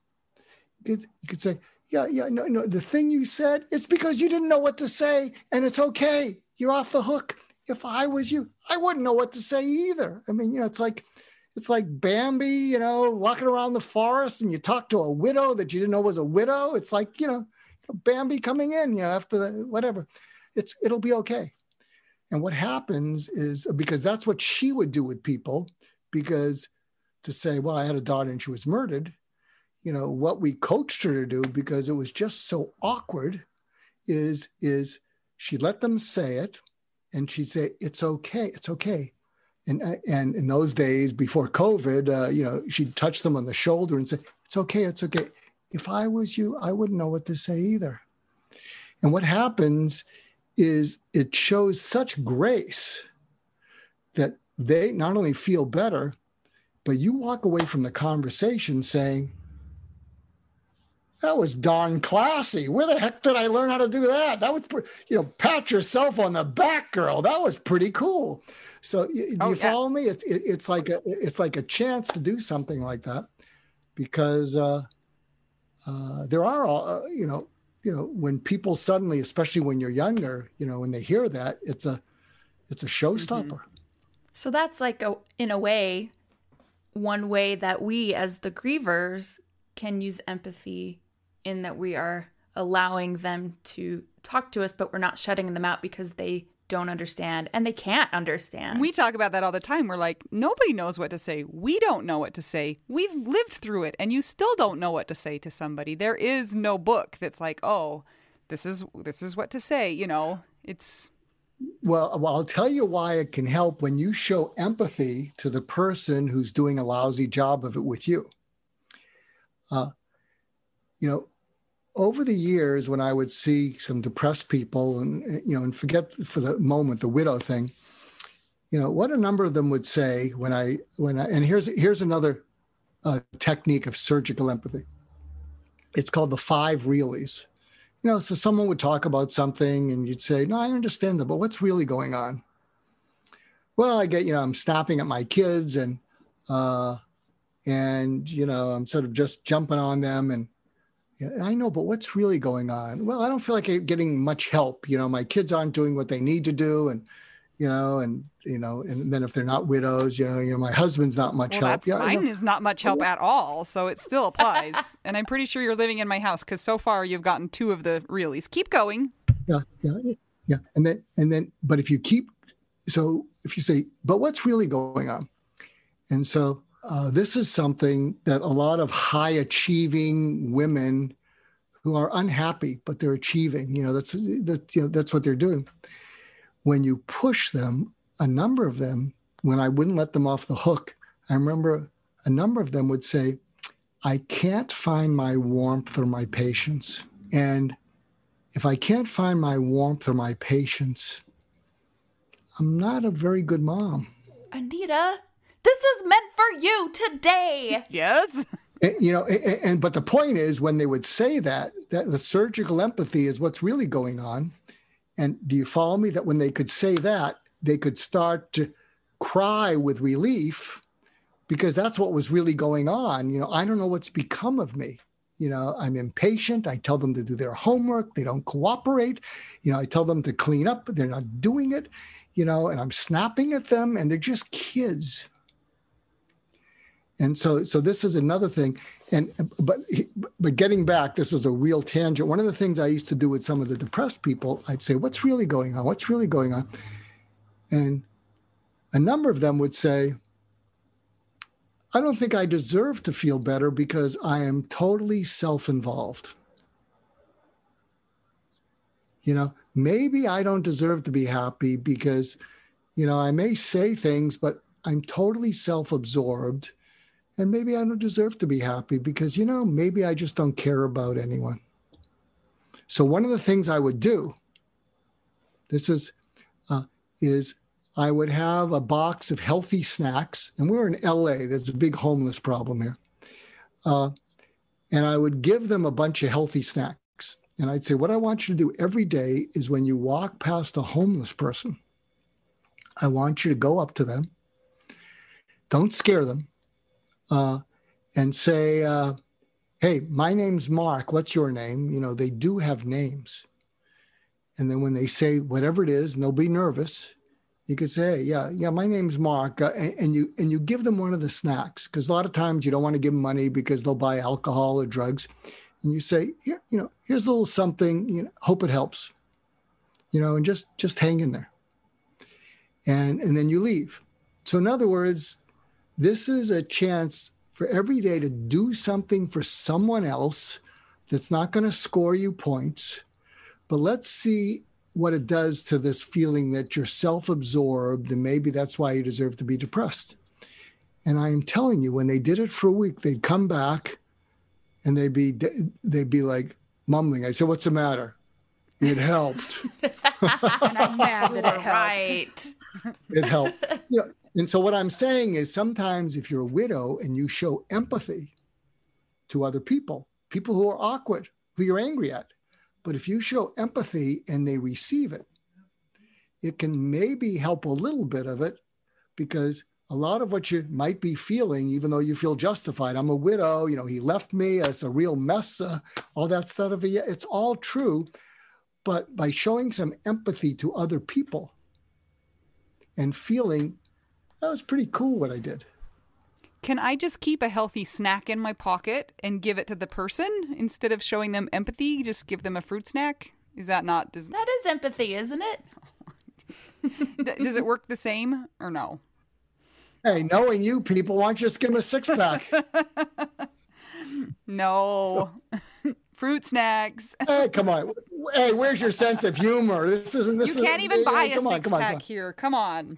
You could, you could say, yeah yeah no no. The thing you said, it's because you didn't know what to say, and it's okay. You're off the hook. If I was you, I wouldn't know what to say either. I mean, you know, it's like it's like Bambi, you know, walking around the forest and you talk to a widow that you didn't know was a widow. It's like, you know, Bambi coming in, you know, after the whatever. It's it'll be okay. And what happens is because that's what she would do with people, because to say, well, I had a daughter and she was murdered, you know, what we coached her to do because it was just so awkward is is she let them say it and she'd say, It's okay, it's okay and and in those days before COVID, uh, you know, she'd touch them on the shoulder and say, "It's okay, it's okay." If I was you, I wouldn't know what to say either. And what happens is it shows such grace that they not only feel better, but you walk away from the conversation saying, that was darn classy. Where the heck did I learn how to do that? That was, you know, pat yourself on the back, girl. That was pretty cool. So, do oh, you yeah. follow me? It's it, it's like a it's like a chance to do something like that, because uh, uh, there are all uh, you know you know when people suddenly, especially when you're younger, you know when they hear that, it's a it's a showstopper. Mm-hmm.
So that's like a in a way, one way that we as the grievers can use empathy in that we are allowing them to talk to us, but we're not shutting them out because they don't understand and they can't understand.
We talk about that all the time. We're like, nobody knows what to say. We don't know what to say. We've lived through it and you still don't know what to say to somebody. There is no book that's like, "Oh, this is this is what to say," you know. It's
well, well, I'll tell you why it can help when you show empathy to the person who's doing a lousy job of it with you. Uh, you know, over the years when I would see some depressed people and you know and forget for the moment the widow thing, you know what a number of them would say when I when I and here's here's another uh, technique of surgical empathy. It's called the five reallys. You know, so someone would talk about something and you'd say, "No, I understand that, but what's really going on?" Well, I get you know I'm snapping at my kids and uh, and you know I'm sort of just jumping on them and I know, but what's really going on? Well, I don't feel like I'm getting much help. You know, my kids aren't doing what they need to do, and you know, and you know, and then if they're not widows, you know, you know, my husband's not much
well,
help.
yeah, mine is not much help at all, so it still applies. and I'm pretty sure you're living in my house because so far you've gotten two of the reallys. Keep going.
Yeah, yeah, yeah, and then and then, but if you keep, so if you say, but what's really going on? And so uh, this is something that a lot of high achieving women who are unhappy, but they're achieving. You know, that's that, you know, that's what they're doing. When you push them, a number of them, when I wouldn't let them off the hook, I remember a number of them would say, "I can't find my warmth or my patience," and if I can't find my warmth or my patience, I'm not a very good mom.
Anita, this was meant for you today.
Yes.
And, you know, and, and but the point is when they would say that, that the surgical empathy is what's really going on. And do you follow me? That when they could say that, they could start to cry with relief because that's what was really going on. You know, I don't know what's become of me. You know, I'm impatient. I tell them to do their homework. They don't cooperate. You know, I tell them to clean up, but they're not doing it. You know, and I'm snapping at them and they're just kids. And so, so this is another thing. And but but getting back, this is a real tangent. One of the things I used to do with some of the depressed people, I'd say, "What's really going on? What's really going on?" And a number of them would say, "I don't think I deserve to feel better because I am totally self-involved." You know, maybe I don't deserve to be happy because, you know, I may say things, but I'm totally self-absorbed and maybe I don't deserve to be happy because, you know, maybe I just don't care about anyone. So one of the things I would do, this is, uh, is I would have a box of healthy snacks, and we're in LA. There's a big homeless problem here, uh, and I would give them a bunch of healthy snacks, and I'd say, what I want you to do every day is when you walk past a homeless person, I want you to go up to them. Don't scare them uh, and say, uh, "Hey, my name's Mark. What's your name?" You know, they do have names. And then when they say whatever it is, and they'll be nervous, you could say, "Yeah, yeah, my name's Mark," uh, and, and, you and you give them one of the snacks because a lot of times you don't want to give them money because they'll buy alcohol or drugs, and you say, "Here, you know, here's a little something. You know, hope it helps." You know, and just just hang in there. And and then you leave. So in other words, this is a chance for every day to do something for someone else that's not going to score you points. But let's see what it does to this feeling that you're self absorbed and maybe that's why you deserve to be depressed. And I am telling you, when they did it for a week, they'd come back and they'd be they'd be like mumbling. I said, "What's the matter?" It helped. <laughs>
and I'm mad that it helped.
Right.
it helped. You know, and so, what I'm saying is sometimes if you're a widow and you show empathy to other people, people who are awkward, who you're angry at, but if you show empathy and they receive it, it can maybe help a little bit of it because a lot of what you might be feeling, even though you feel justified, I'm a widow, you know, he left me, it's a real mess, uh, all that stuff, it's all true. But by showing some empathy to other people and feeling that was pretty cool what I did.
Can I just keep a healthy snack in my pocket and give it to the person instead of showing them empathy? Just give them a fruit snack? Is that not? Does
that is empathy, isn't it? <laughs>
does it work the same or no?
Hey, knowing you people, why don't you just give them a six pack? <laughs>
no. <laughs> Fruit snacks.
hey, come on. Hey, where's your sense of humor? This isn't this.
You can't
is,
even
hey,
buy
hey,
a six on, pack on. here. Come on.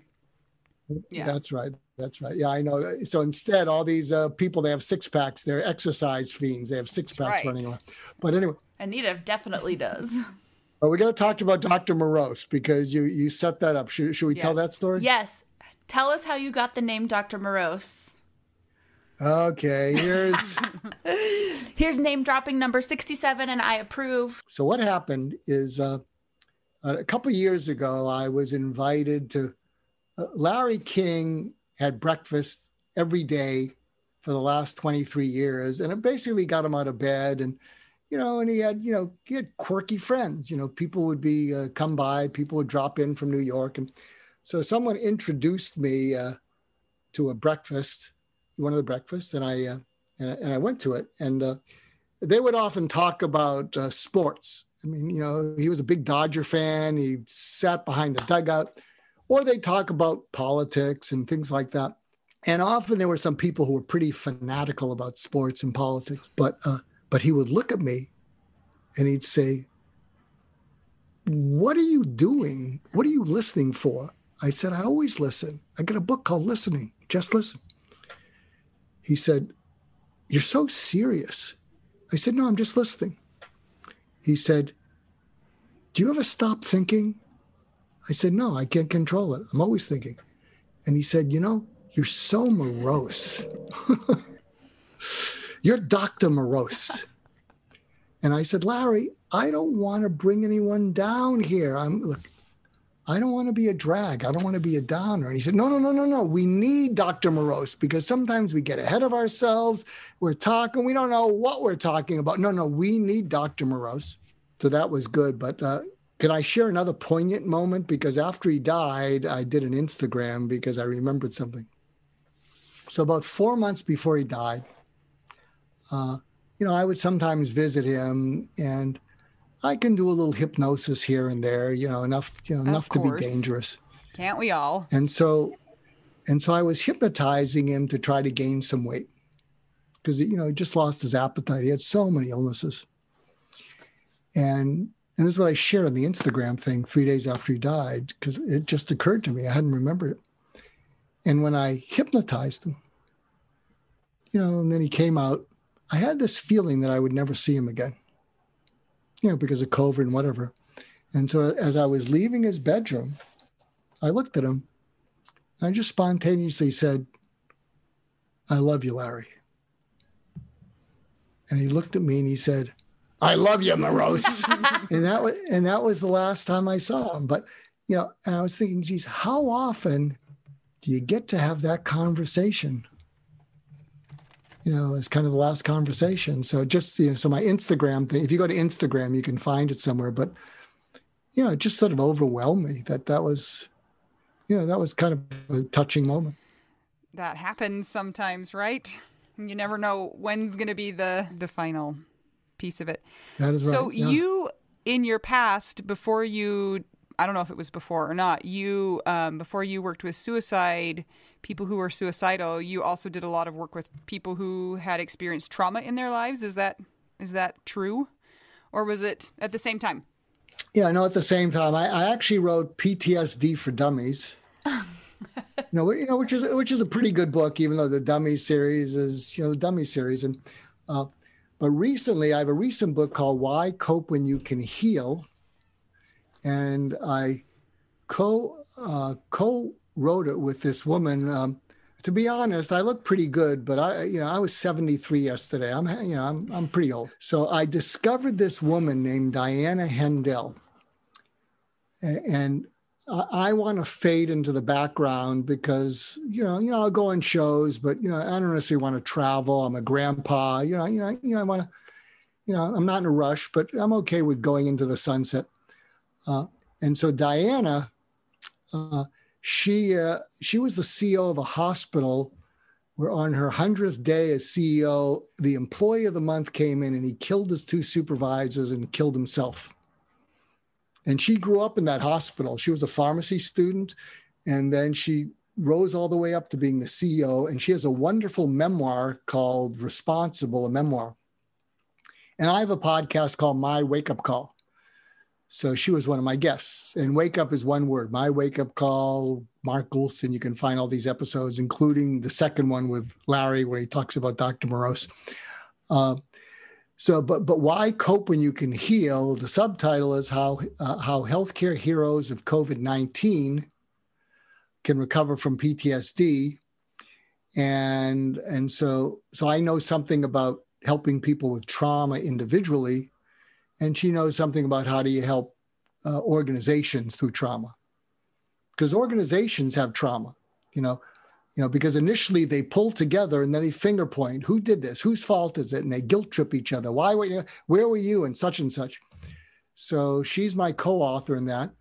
Yeah. That's right. That's right. Yeah, I know. So instead, all these uh, people they have six packs. They're exercise fiends. They have six That's packs right. running around. But anyway,
Anita definitely does. <laughs>
But we got to talk about Dr. Morose because you you set that up. Should, should we yes. tell that story?
Yes. Tell us how you got the name Dr. Morose.
Okay, here's <laughs>
here's name dropping number 67 and I approve.
So what happened is uh, a couple years ago I was invited to Larry King had breakfast every day for the last 23 years, and it basically got him out of bed. And, you know, and he had, you know, he had quirky friends. You know, people would be uh, come by, people would drop in from New York. And so someone introduced me uh, to a breakfast, one of the breakfasts, and I, uh, and, and, I went to it. And uh, they would often talk about uh, sports. I mean, you know, he was a big Dodger fan. He sat behind the dugout or they talk about politics and things like that. And often there were some people who were pretty fanatical about sports and politics. But uh, but he would look at me, and he'd say, "What are you doing? What are you listening for?" I said, "I always listen. I got a book called Listening. Just listen." He said, "You're so serious." I said, "No, I'm just listening." He said, "Do you ever stop thinking?" I said, No, I can't control it. I'm always thinking. And he said, You know, You're so morose. <laughs> You're Dr. Morose. And I said, Larry, I don't want to bring anyone down here. I'm look, I don't want to be a drag. I don't want to be a downer. And he said, No, no, no, no, no. We need Dr. Morose because sometimes we get ahead of ourselves. We're talking, we don't know what we're talking about. No, no, we need Dr. Morose. So that was good. But uh, can I share another poignant moment? Because after he died, I did an Instagram because I remembered something. So about four months before he died, uh, you know, I would sometimes visit him and I can do a little hypnosis here and there, you know, enough, you know, enough to be dangerous.
Can't we all?
And so, and so I was hypnotizing him to try to gain some weight because, you know, he just lost his appetite. He had so many illnesses. And, and this is what I shared on the Instagram thing three days after he died because it just occurred to me. I hadn't remembered it. And when I hypnotized him, you know, and then he came out, I had this feeling that I would never see him again you know, because of COVID and whatever. And so as I was leaving his bedroom, I looked at him and I just spontaneously said, I love you, Larry. And he looked at me and he said, I love you, Morose. <laughs> and that was and that was the last time I saw him. But you know, and I was thinking, geez, how often do you get to have that conversation you know, as kind of the last conversation. So just, you know, so my Instagram thing, if you go to Instagram, you can find it somewhere, but, you know, it just sort of overwhelmed me that that was, you know, that was kind of a touching moment.
That happens sometimes, right? You never know when's going to be the, the final piece of it.
That is right.
So yeah. you, in your past, before you I don't know if it was before or not. You um, before you worked with suicide people who were suicidal, you also did a lot of work with people who had experienced trauma in their lives. Is that is that true, or was it at the same time?
Yeah, no, at the same time. I, I actually wrote PTSD for Dummies. <laughs> you know, you know, which is which is a pretty good book, even though the Dummies series is you know the Dummies series. And uh, but recently, I have a recent book called Why Cope When You Can Heal, and I co uh, co wrote it with this woman. Um, to be honest, I look pretty good, but I, you know, I was 73 yesterday. I'm, you know, I'm, I'm pretty old. So I discovered this woman named Diana Hendel, and I, want to fade into the background because, you know, you know, I'll go on shows, but you know, I don't necessarily want to travel. I'm a grandpa, you know, you know, you know, I want to, you know, I'm not in a rush, but I'm okay with going into the sunset. Uh, and so Diana, uh, she uh, she was the CEO of a hospital where on her 100th day as CEO, the employee of the month came in and he killed his two supervisors and killed himself. And she grew up in that hospital. She was a pharmacy student. And then she rose all the way up to being the CEO. And she has a wonderful memoir called Responsible, a memoir. And I have a podcast called My Wake Up Call. So she was one of my guests. And wake up is one word. My wake up call, Mark Goulston. You can find all these episodes, including the second one with Larry, where he talks about Dr. Morose. Uh, so, but but why cope when you can heal? The subtitle is how uh, how healthcare heroes of COVID nineteen can recover from PTSD, and and so so I know something about helping people with trauma individually and she knows something about how do you help uh, organizations through trauma. Because organizations have trauma you know you know because initially they pull together and then they finger point who did this? Whose fault is it? And they guilt trip each other. Why were you where were you? and such and such. So she's my co-author in that.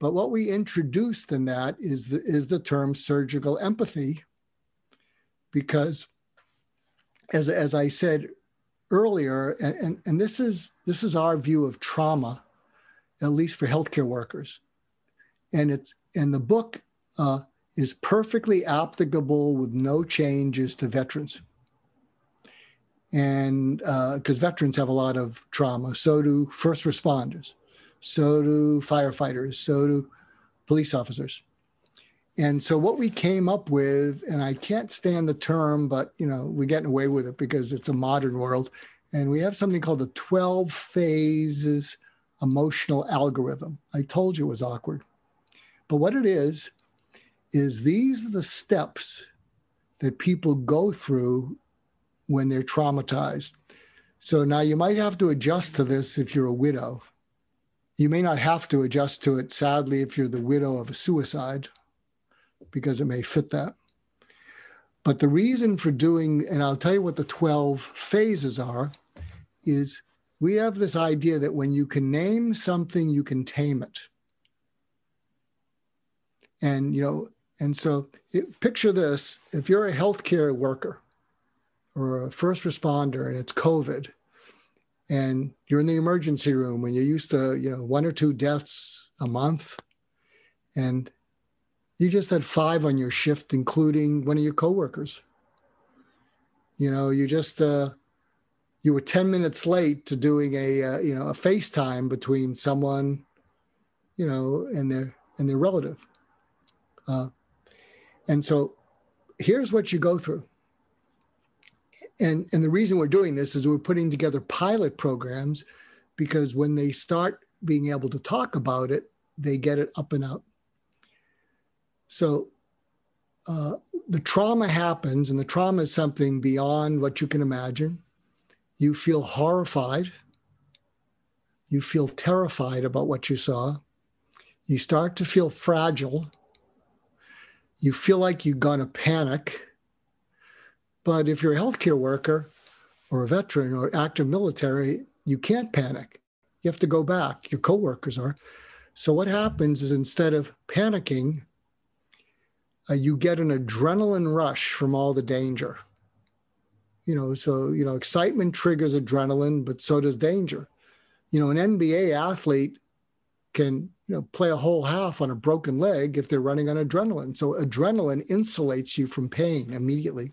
But what we introduced in that is the, is the term surgical empathy. Because as, as i said earlier, and, and, and this is this is our view of trauma, at least for healthcare workers, and it's and the book uh, is perfectly applicable with no changes to veterans, and because uh, veterans have a lot of trauma, so do first responders, so do firefighters, so do police officers. And so what we came up with, and I can't stand the term, but you know, we're getting away with it because it's a modern world. And we have something called the 12 phases emotional algorithm. I told you it was awkward. But what it is, is these are the steps that people go through when they're traumatized. So now you might have to adjust to this if you're a widow. You may not have to adjust to it, sadly, if you're the widow of a suicide, because it may fit that. But the reason for doing, and I'll tell you what the 12 phases are, is we have this idea that when you can name something, you can tame it. And, you know, and so it, picture this if you're a healthcare worker or a first responder and it's COVID, and you're in the emergency room and you're used to, you know, one or two deaths a month, and you just had five on your shift, including one of your coworkers. You know, you just uh, you were ten minutes late to doing a uh, you know a FaceTime between someone, you know, and their and their relative. Uh, and so, here's what you go through. And and the reason we're doing this is we're putting together pilot programs because when they start being able to talk about it, they get it up and out. So uh, the trauma happens, and the trauma is something beyond what you can imagine. You feel horrified. You feel terrified about what you saw. You start to feel fragile. You feel like you're going to panic. But if you're a healthcare worker or a veteran or active military, you can't panic. You have to go back. Your coworkers are. So what happens is instead of panicking, uh, you get an adrenaline rush from all the danger. You know, so, you know, excitement triggers adrenaline, but so does danger. You know, an NBA athlete can, you know, play a whole half on a broken leg if they're running on adrenaline. So adrenaline insulates you from pain immediately.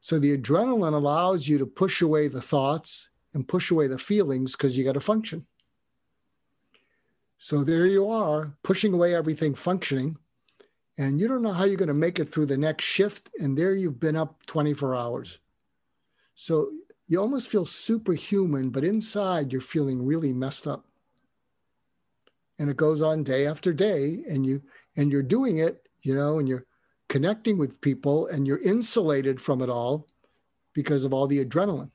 So the adrenaline allows you to push away the thoughts and push away the feelings because you got to function. So there you are, pushing away everything functioning and you don't know how you're going to make it through the next shift and there you've been up 24 hours so you almost feel superhuman but inside you're feeling really messed up and it goes on day after day and you and you're doing it you know and you're connecting with people and you're insulated from it all because of all the adrenaline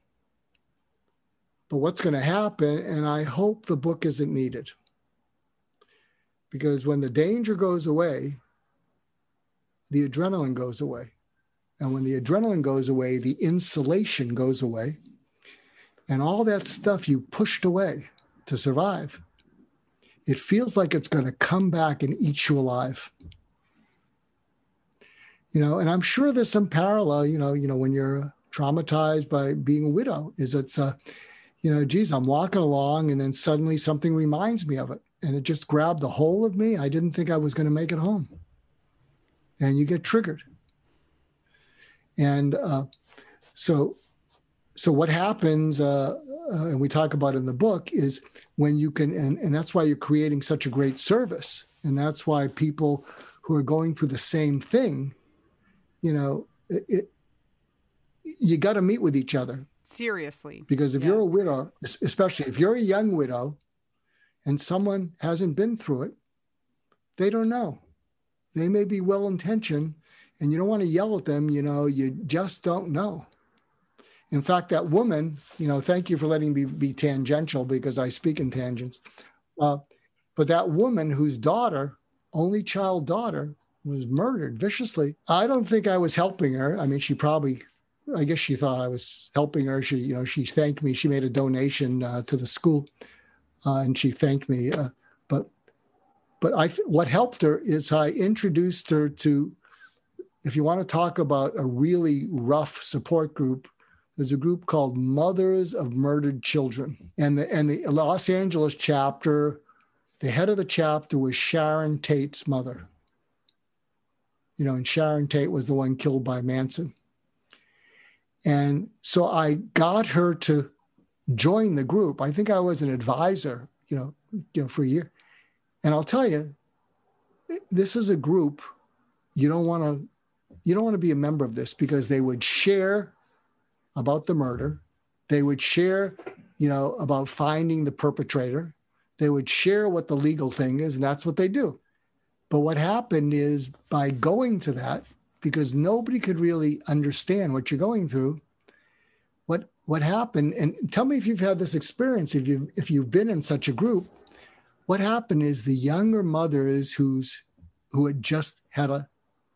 but what's going to happen and i hope the book isn't needed because when the danger goes away the adrenaline goes away. And when the adrenaline goes away, the insulation goes away. And all that stuff you pushed away to survive, it feels like it's going to come back and eat you alive. You know, and I'm sure there's some parallel, you know, you know, when you're traumatized by being a widow, is it's a you know, geez, I'm walking along and then suddenly something reminds me of it. And it just grabbed the whole of me. I didn't think I was going to make it home and you get triggered. And uh, so, so what happens, uh, uh, and we talk about in the book, is when you can, and, and that's why you're creating such a great service, and that's why people who are going through the same thing, you know, it, it you got to meet with each other
seriously
because if yeah. you're a widow, especially if you're a young widow, and someone hasn't been through it, they don't know. They may be well intentioned, and you don't want to yell at them. You know, you just don't know. In fact, that woman, you know, thank you for letting me be tangential because I speak in tangents. Uh, but that woman whose daughter, only child daughter, was murdered viciously. I don't think I was helping her. I mean, she probably, I guess she thought I was helping her. She, you know, she thanked me. She made a donation uh, to the school, uh, and she thanked me. Uh, but but I what helped her is I introduced her to, if you want to talk about a really rough support group, there's a group called Mothers of Murdered Children, and the and the Los Angeles chapter, the head of the chapter was Sharon Tate's mother. You know, and Sharon Tate was the one killed by Manson. And so I got her to join the group. I think I was an advisor, you know, you know, for a year. And I'll tell you, this is a group you don't want to you don't want to be a member of this because they would share about the murder. They would share, you know, about finding the perpetrator. They would share what the legal thing is, and that's what they do. But what happened is by going to that, because nobody could really understand what you're going through. What what happened? And tell me if you've had this experience. If you if you've been in such a group, what happened is the younger mothers who's who had just had a,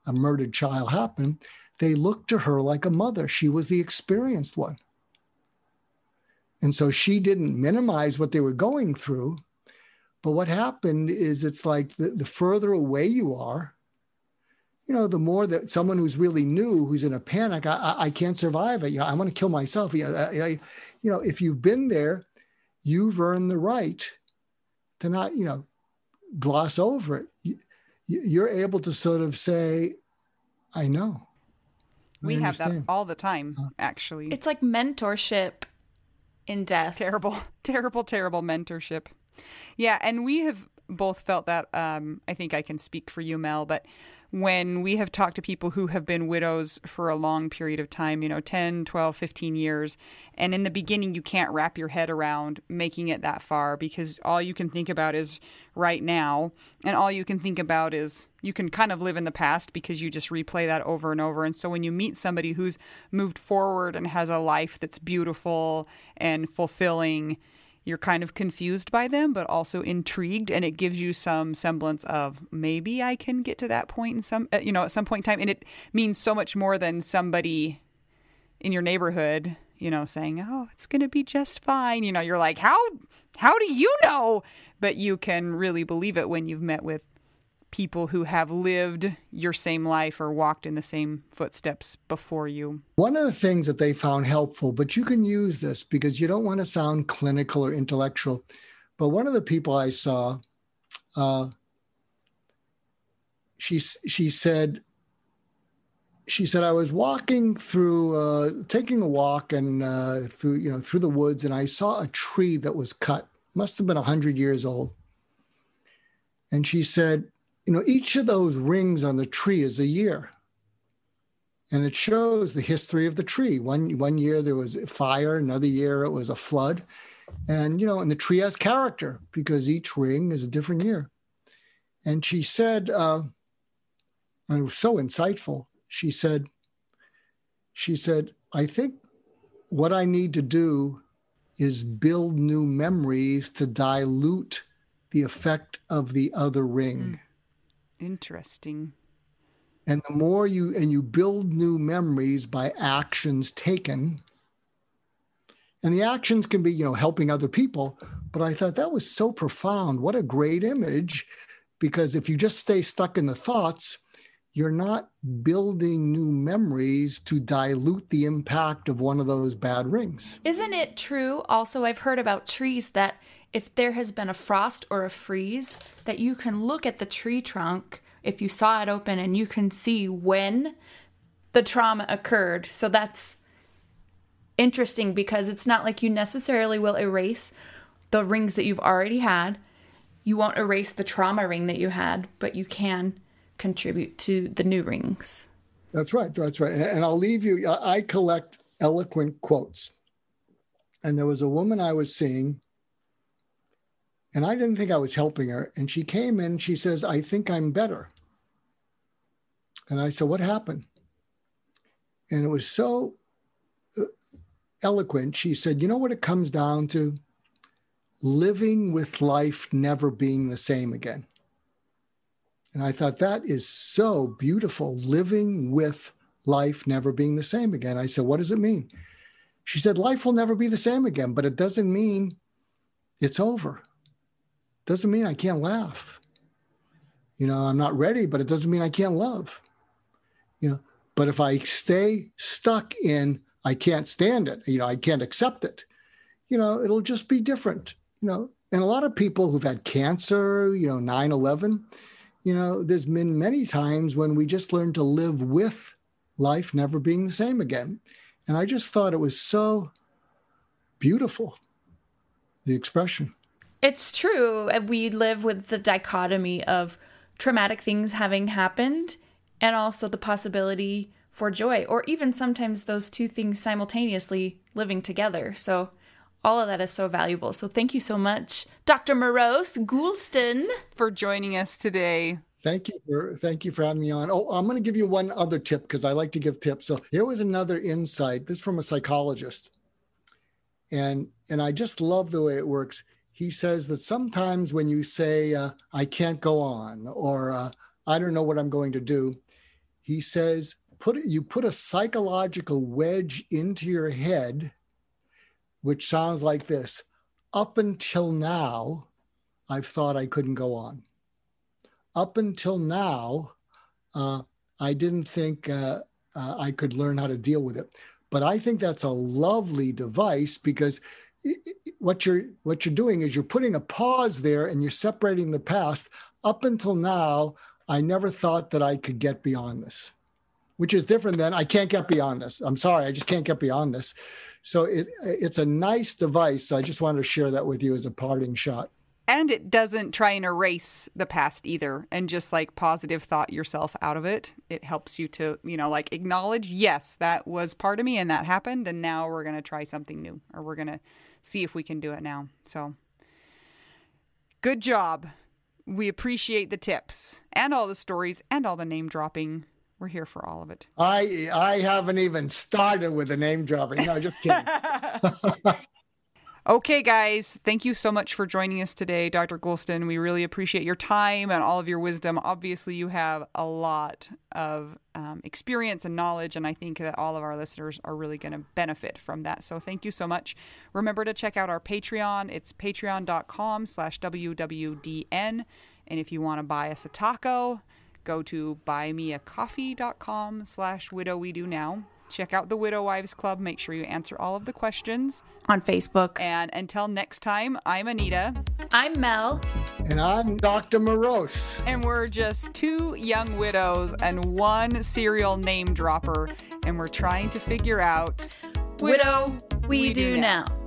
a murdered child happen, they looked to her like a mother. She was the experienced one. And so she didn't minimize what they were going through. But what happened is it's like the, the further away you are, you know, the more that someone who's really new, who's in a panic, I, I, can't survive it. You know, I want to kill myself. You know, I, I, you know, if you've been there, you've earned the right to not, you know, gloss over it. You, you're able to sort of say, I know.
I we understand. have that all the time, actually.
It's like mentorship in death.
Terrible, <laughs> terrible, terrible mentorship. Yeah, and we have both felt that. Um, I think I can speak for you, Mel, but when we have talked to people who have been widows for a long period of time, you know, 10, 12, 15 years, and in the beginning you can't wrap your head around making it that far because all you can think about is right now, and all you can think about is you can kind of live in the past because you just replay that over and over. And so when you meet somebody who's moved forward and has a life that's beautiful and fulfilling, you're kind of confused by them, but also intrigued, and it gives you some semblance of maybe I can get to that point in some, uh, you know, at some point in time. And it means so much more than somebody in your neighborhood, you know, saying, "Oh, it's going to be just fine." You know, you're like, "How, how do you know?" But you can really believe it when you've met with people who have lived your same life or walked in the same footsteps before you.
One of the things that they found helpful, but you can use this because you don't want to sound clinical or intellectual. But one of the people I saw, uh, she she said, she said I was walking through, uh, taking a walk and uh, through you know through the woods, and I saw a tree that was cut, must have been hundred years old. And she said, you know, each of those rings on the tree is a year. And it shows the history of the tree. One one year there was fire, another year it was a flood. And you know, and the tree has character because each ring is a different year. And she said, uh, and it was so insightful. She said, she said, I think what I need to do is build new memories to dilute the effect of the other ring.
Interesting.
And the more you and you build new memories by actions taken, and the actions can be, you know, helping other people. But I thought that was so profound. What a great image. Because if you just stay stuck in the thoughts, you're not building new memories to dilute the impact of one of those bad rings.
Isn't it true? Also, I've heard about trees that if there has been a frost or a freeze, that you can look at the tree trunk if you saw it open and you can see when the trauma occurred. So that's interesting because it's not like you necessarily will erase the rings that you've already had. You won't erase the trauma ring that you had, but you can contribute to the new rings.
That's right. That's right. And I'll leave you, I collect eloquent quotes. And there was a woman I was seeing and I didn't think I was helping her. And she came in, she says, I think I'm better. And I said, What happened? And it was so uh, eloquent. She said, You know what it comes down to? Living with life never being the same again. And I thought that is so beautiful, living with life never being the same again. I said, What does it mean? She said, Life will never be the same again, but it doesn't mean it's over doesn't mean I can't laugh. You know, I'm not ready, but it doesn't mean I can't love. You know, but if I stay stuck in I can't stand it, you know, I can't accept it, you know, it'll just be different, you know. And a lot of people who've had cancer, you know, 9 11, you know, there's been many times when we just learn to live with life never being the same again. And I just thought it was so beautiful, the expression.
It's true. We live with the dichotomy of traumatic things having happened and also the possibility for joy, or even sometimes those two things simultaneously living together. So, all of that is so valuable. So, thank you so much, Dr. Morose Goulston,
for joining us today.
Thank you for thank you for having me on. Oh, I'm going to give you one other tip because I like to give tips. So here was another insight. This from a psychologist, and and I just love the way it works. He says that sometimes when you say uh, "I can't go on" or uh, "I don't know what I'm going to do," he says put you put a psychological wedge into your head, which sounds like this: Up until now, I've thought I couldn't go on up until now, uh, I didn't think uh, uh, I could learn how to deal with it. But I think that's a lovely device because what you're what you're doing is you're putting a pause there and you're separating the past. Up until now, I never thought that I could get beyond this, which is different than I can't get beyond this. I'm sorry, I just can't get beyond this. So it, it's a nice device. I just wanted to share that with you as a parting shot
and it doesn't try and erase the past either and just like positive thought yourself out of it it helps you to you know like acknowledge yes that was part of me and that happened and now we're going to try something new or we're going to see if we can do it now. So good job. We appreciate the tips and all the stories and all the name dropping. We're here for all of it.
I i haven't even started with the name dropping. No just kidding <laughs>
Okay, guys, thank you so much for joining us today, Dr. Goulston. We really appreciate your time and all of your wisdom. Obviously, you have a lot of um, experience and knowledge, and I think that all of our listeners are really going to benefit from that. So thank you so much. Remember to check out our Patreon. It's patreon.com slash WWDN. And if you want to buy us a taco, go to buymeacoffee.com slash widow we do now. Check out the Widow Wives Club. Make sure you answer all of the questions
on Facebook.
And until next time, I'm Anita.
I'm Mel.
And I'm Dr. Morose.
And we're just two young widows and one serial name dropper. And we're trying to figure out
Widow, widow we, we, do, do now. now.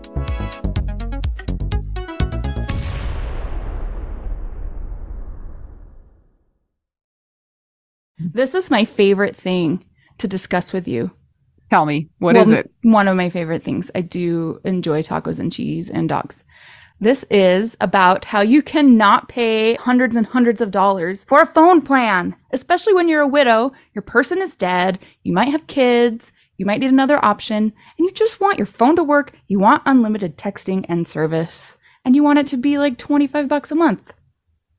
This is my favorite thing to discuss with you.
Tell me, what well, is it?
One of my favorite things. I do enjoy tacos and cheese and dogs. This is about how you cannot pay hundreds and hundreds of dollars for a phone plan, especially when you're a widow, your person is dead, you might have kids, you might need another option, and you just want your phone to work, you want unlimited texting and service, and you want it to be like 25 bucks a month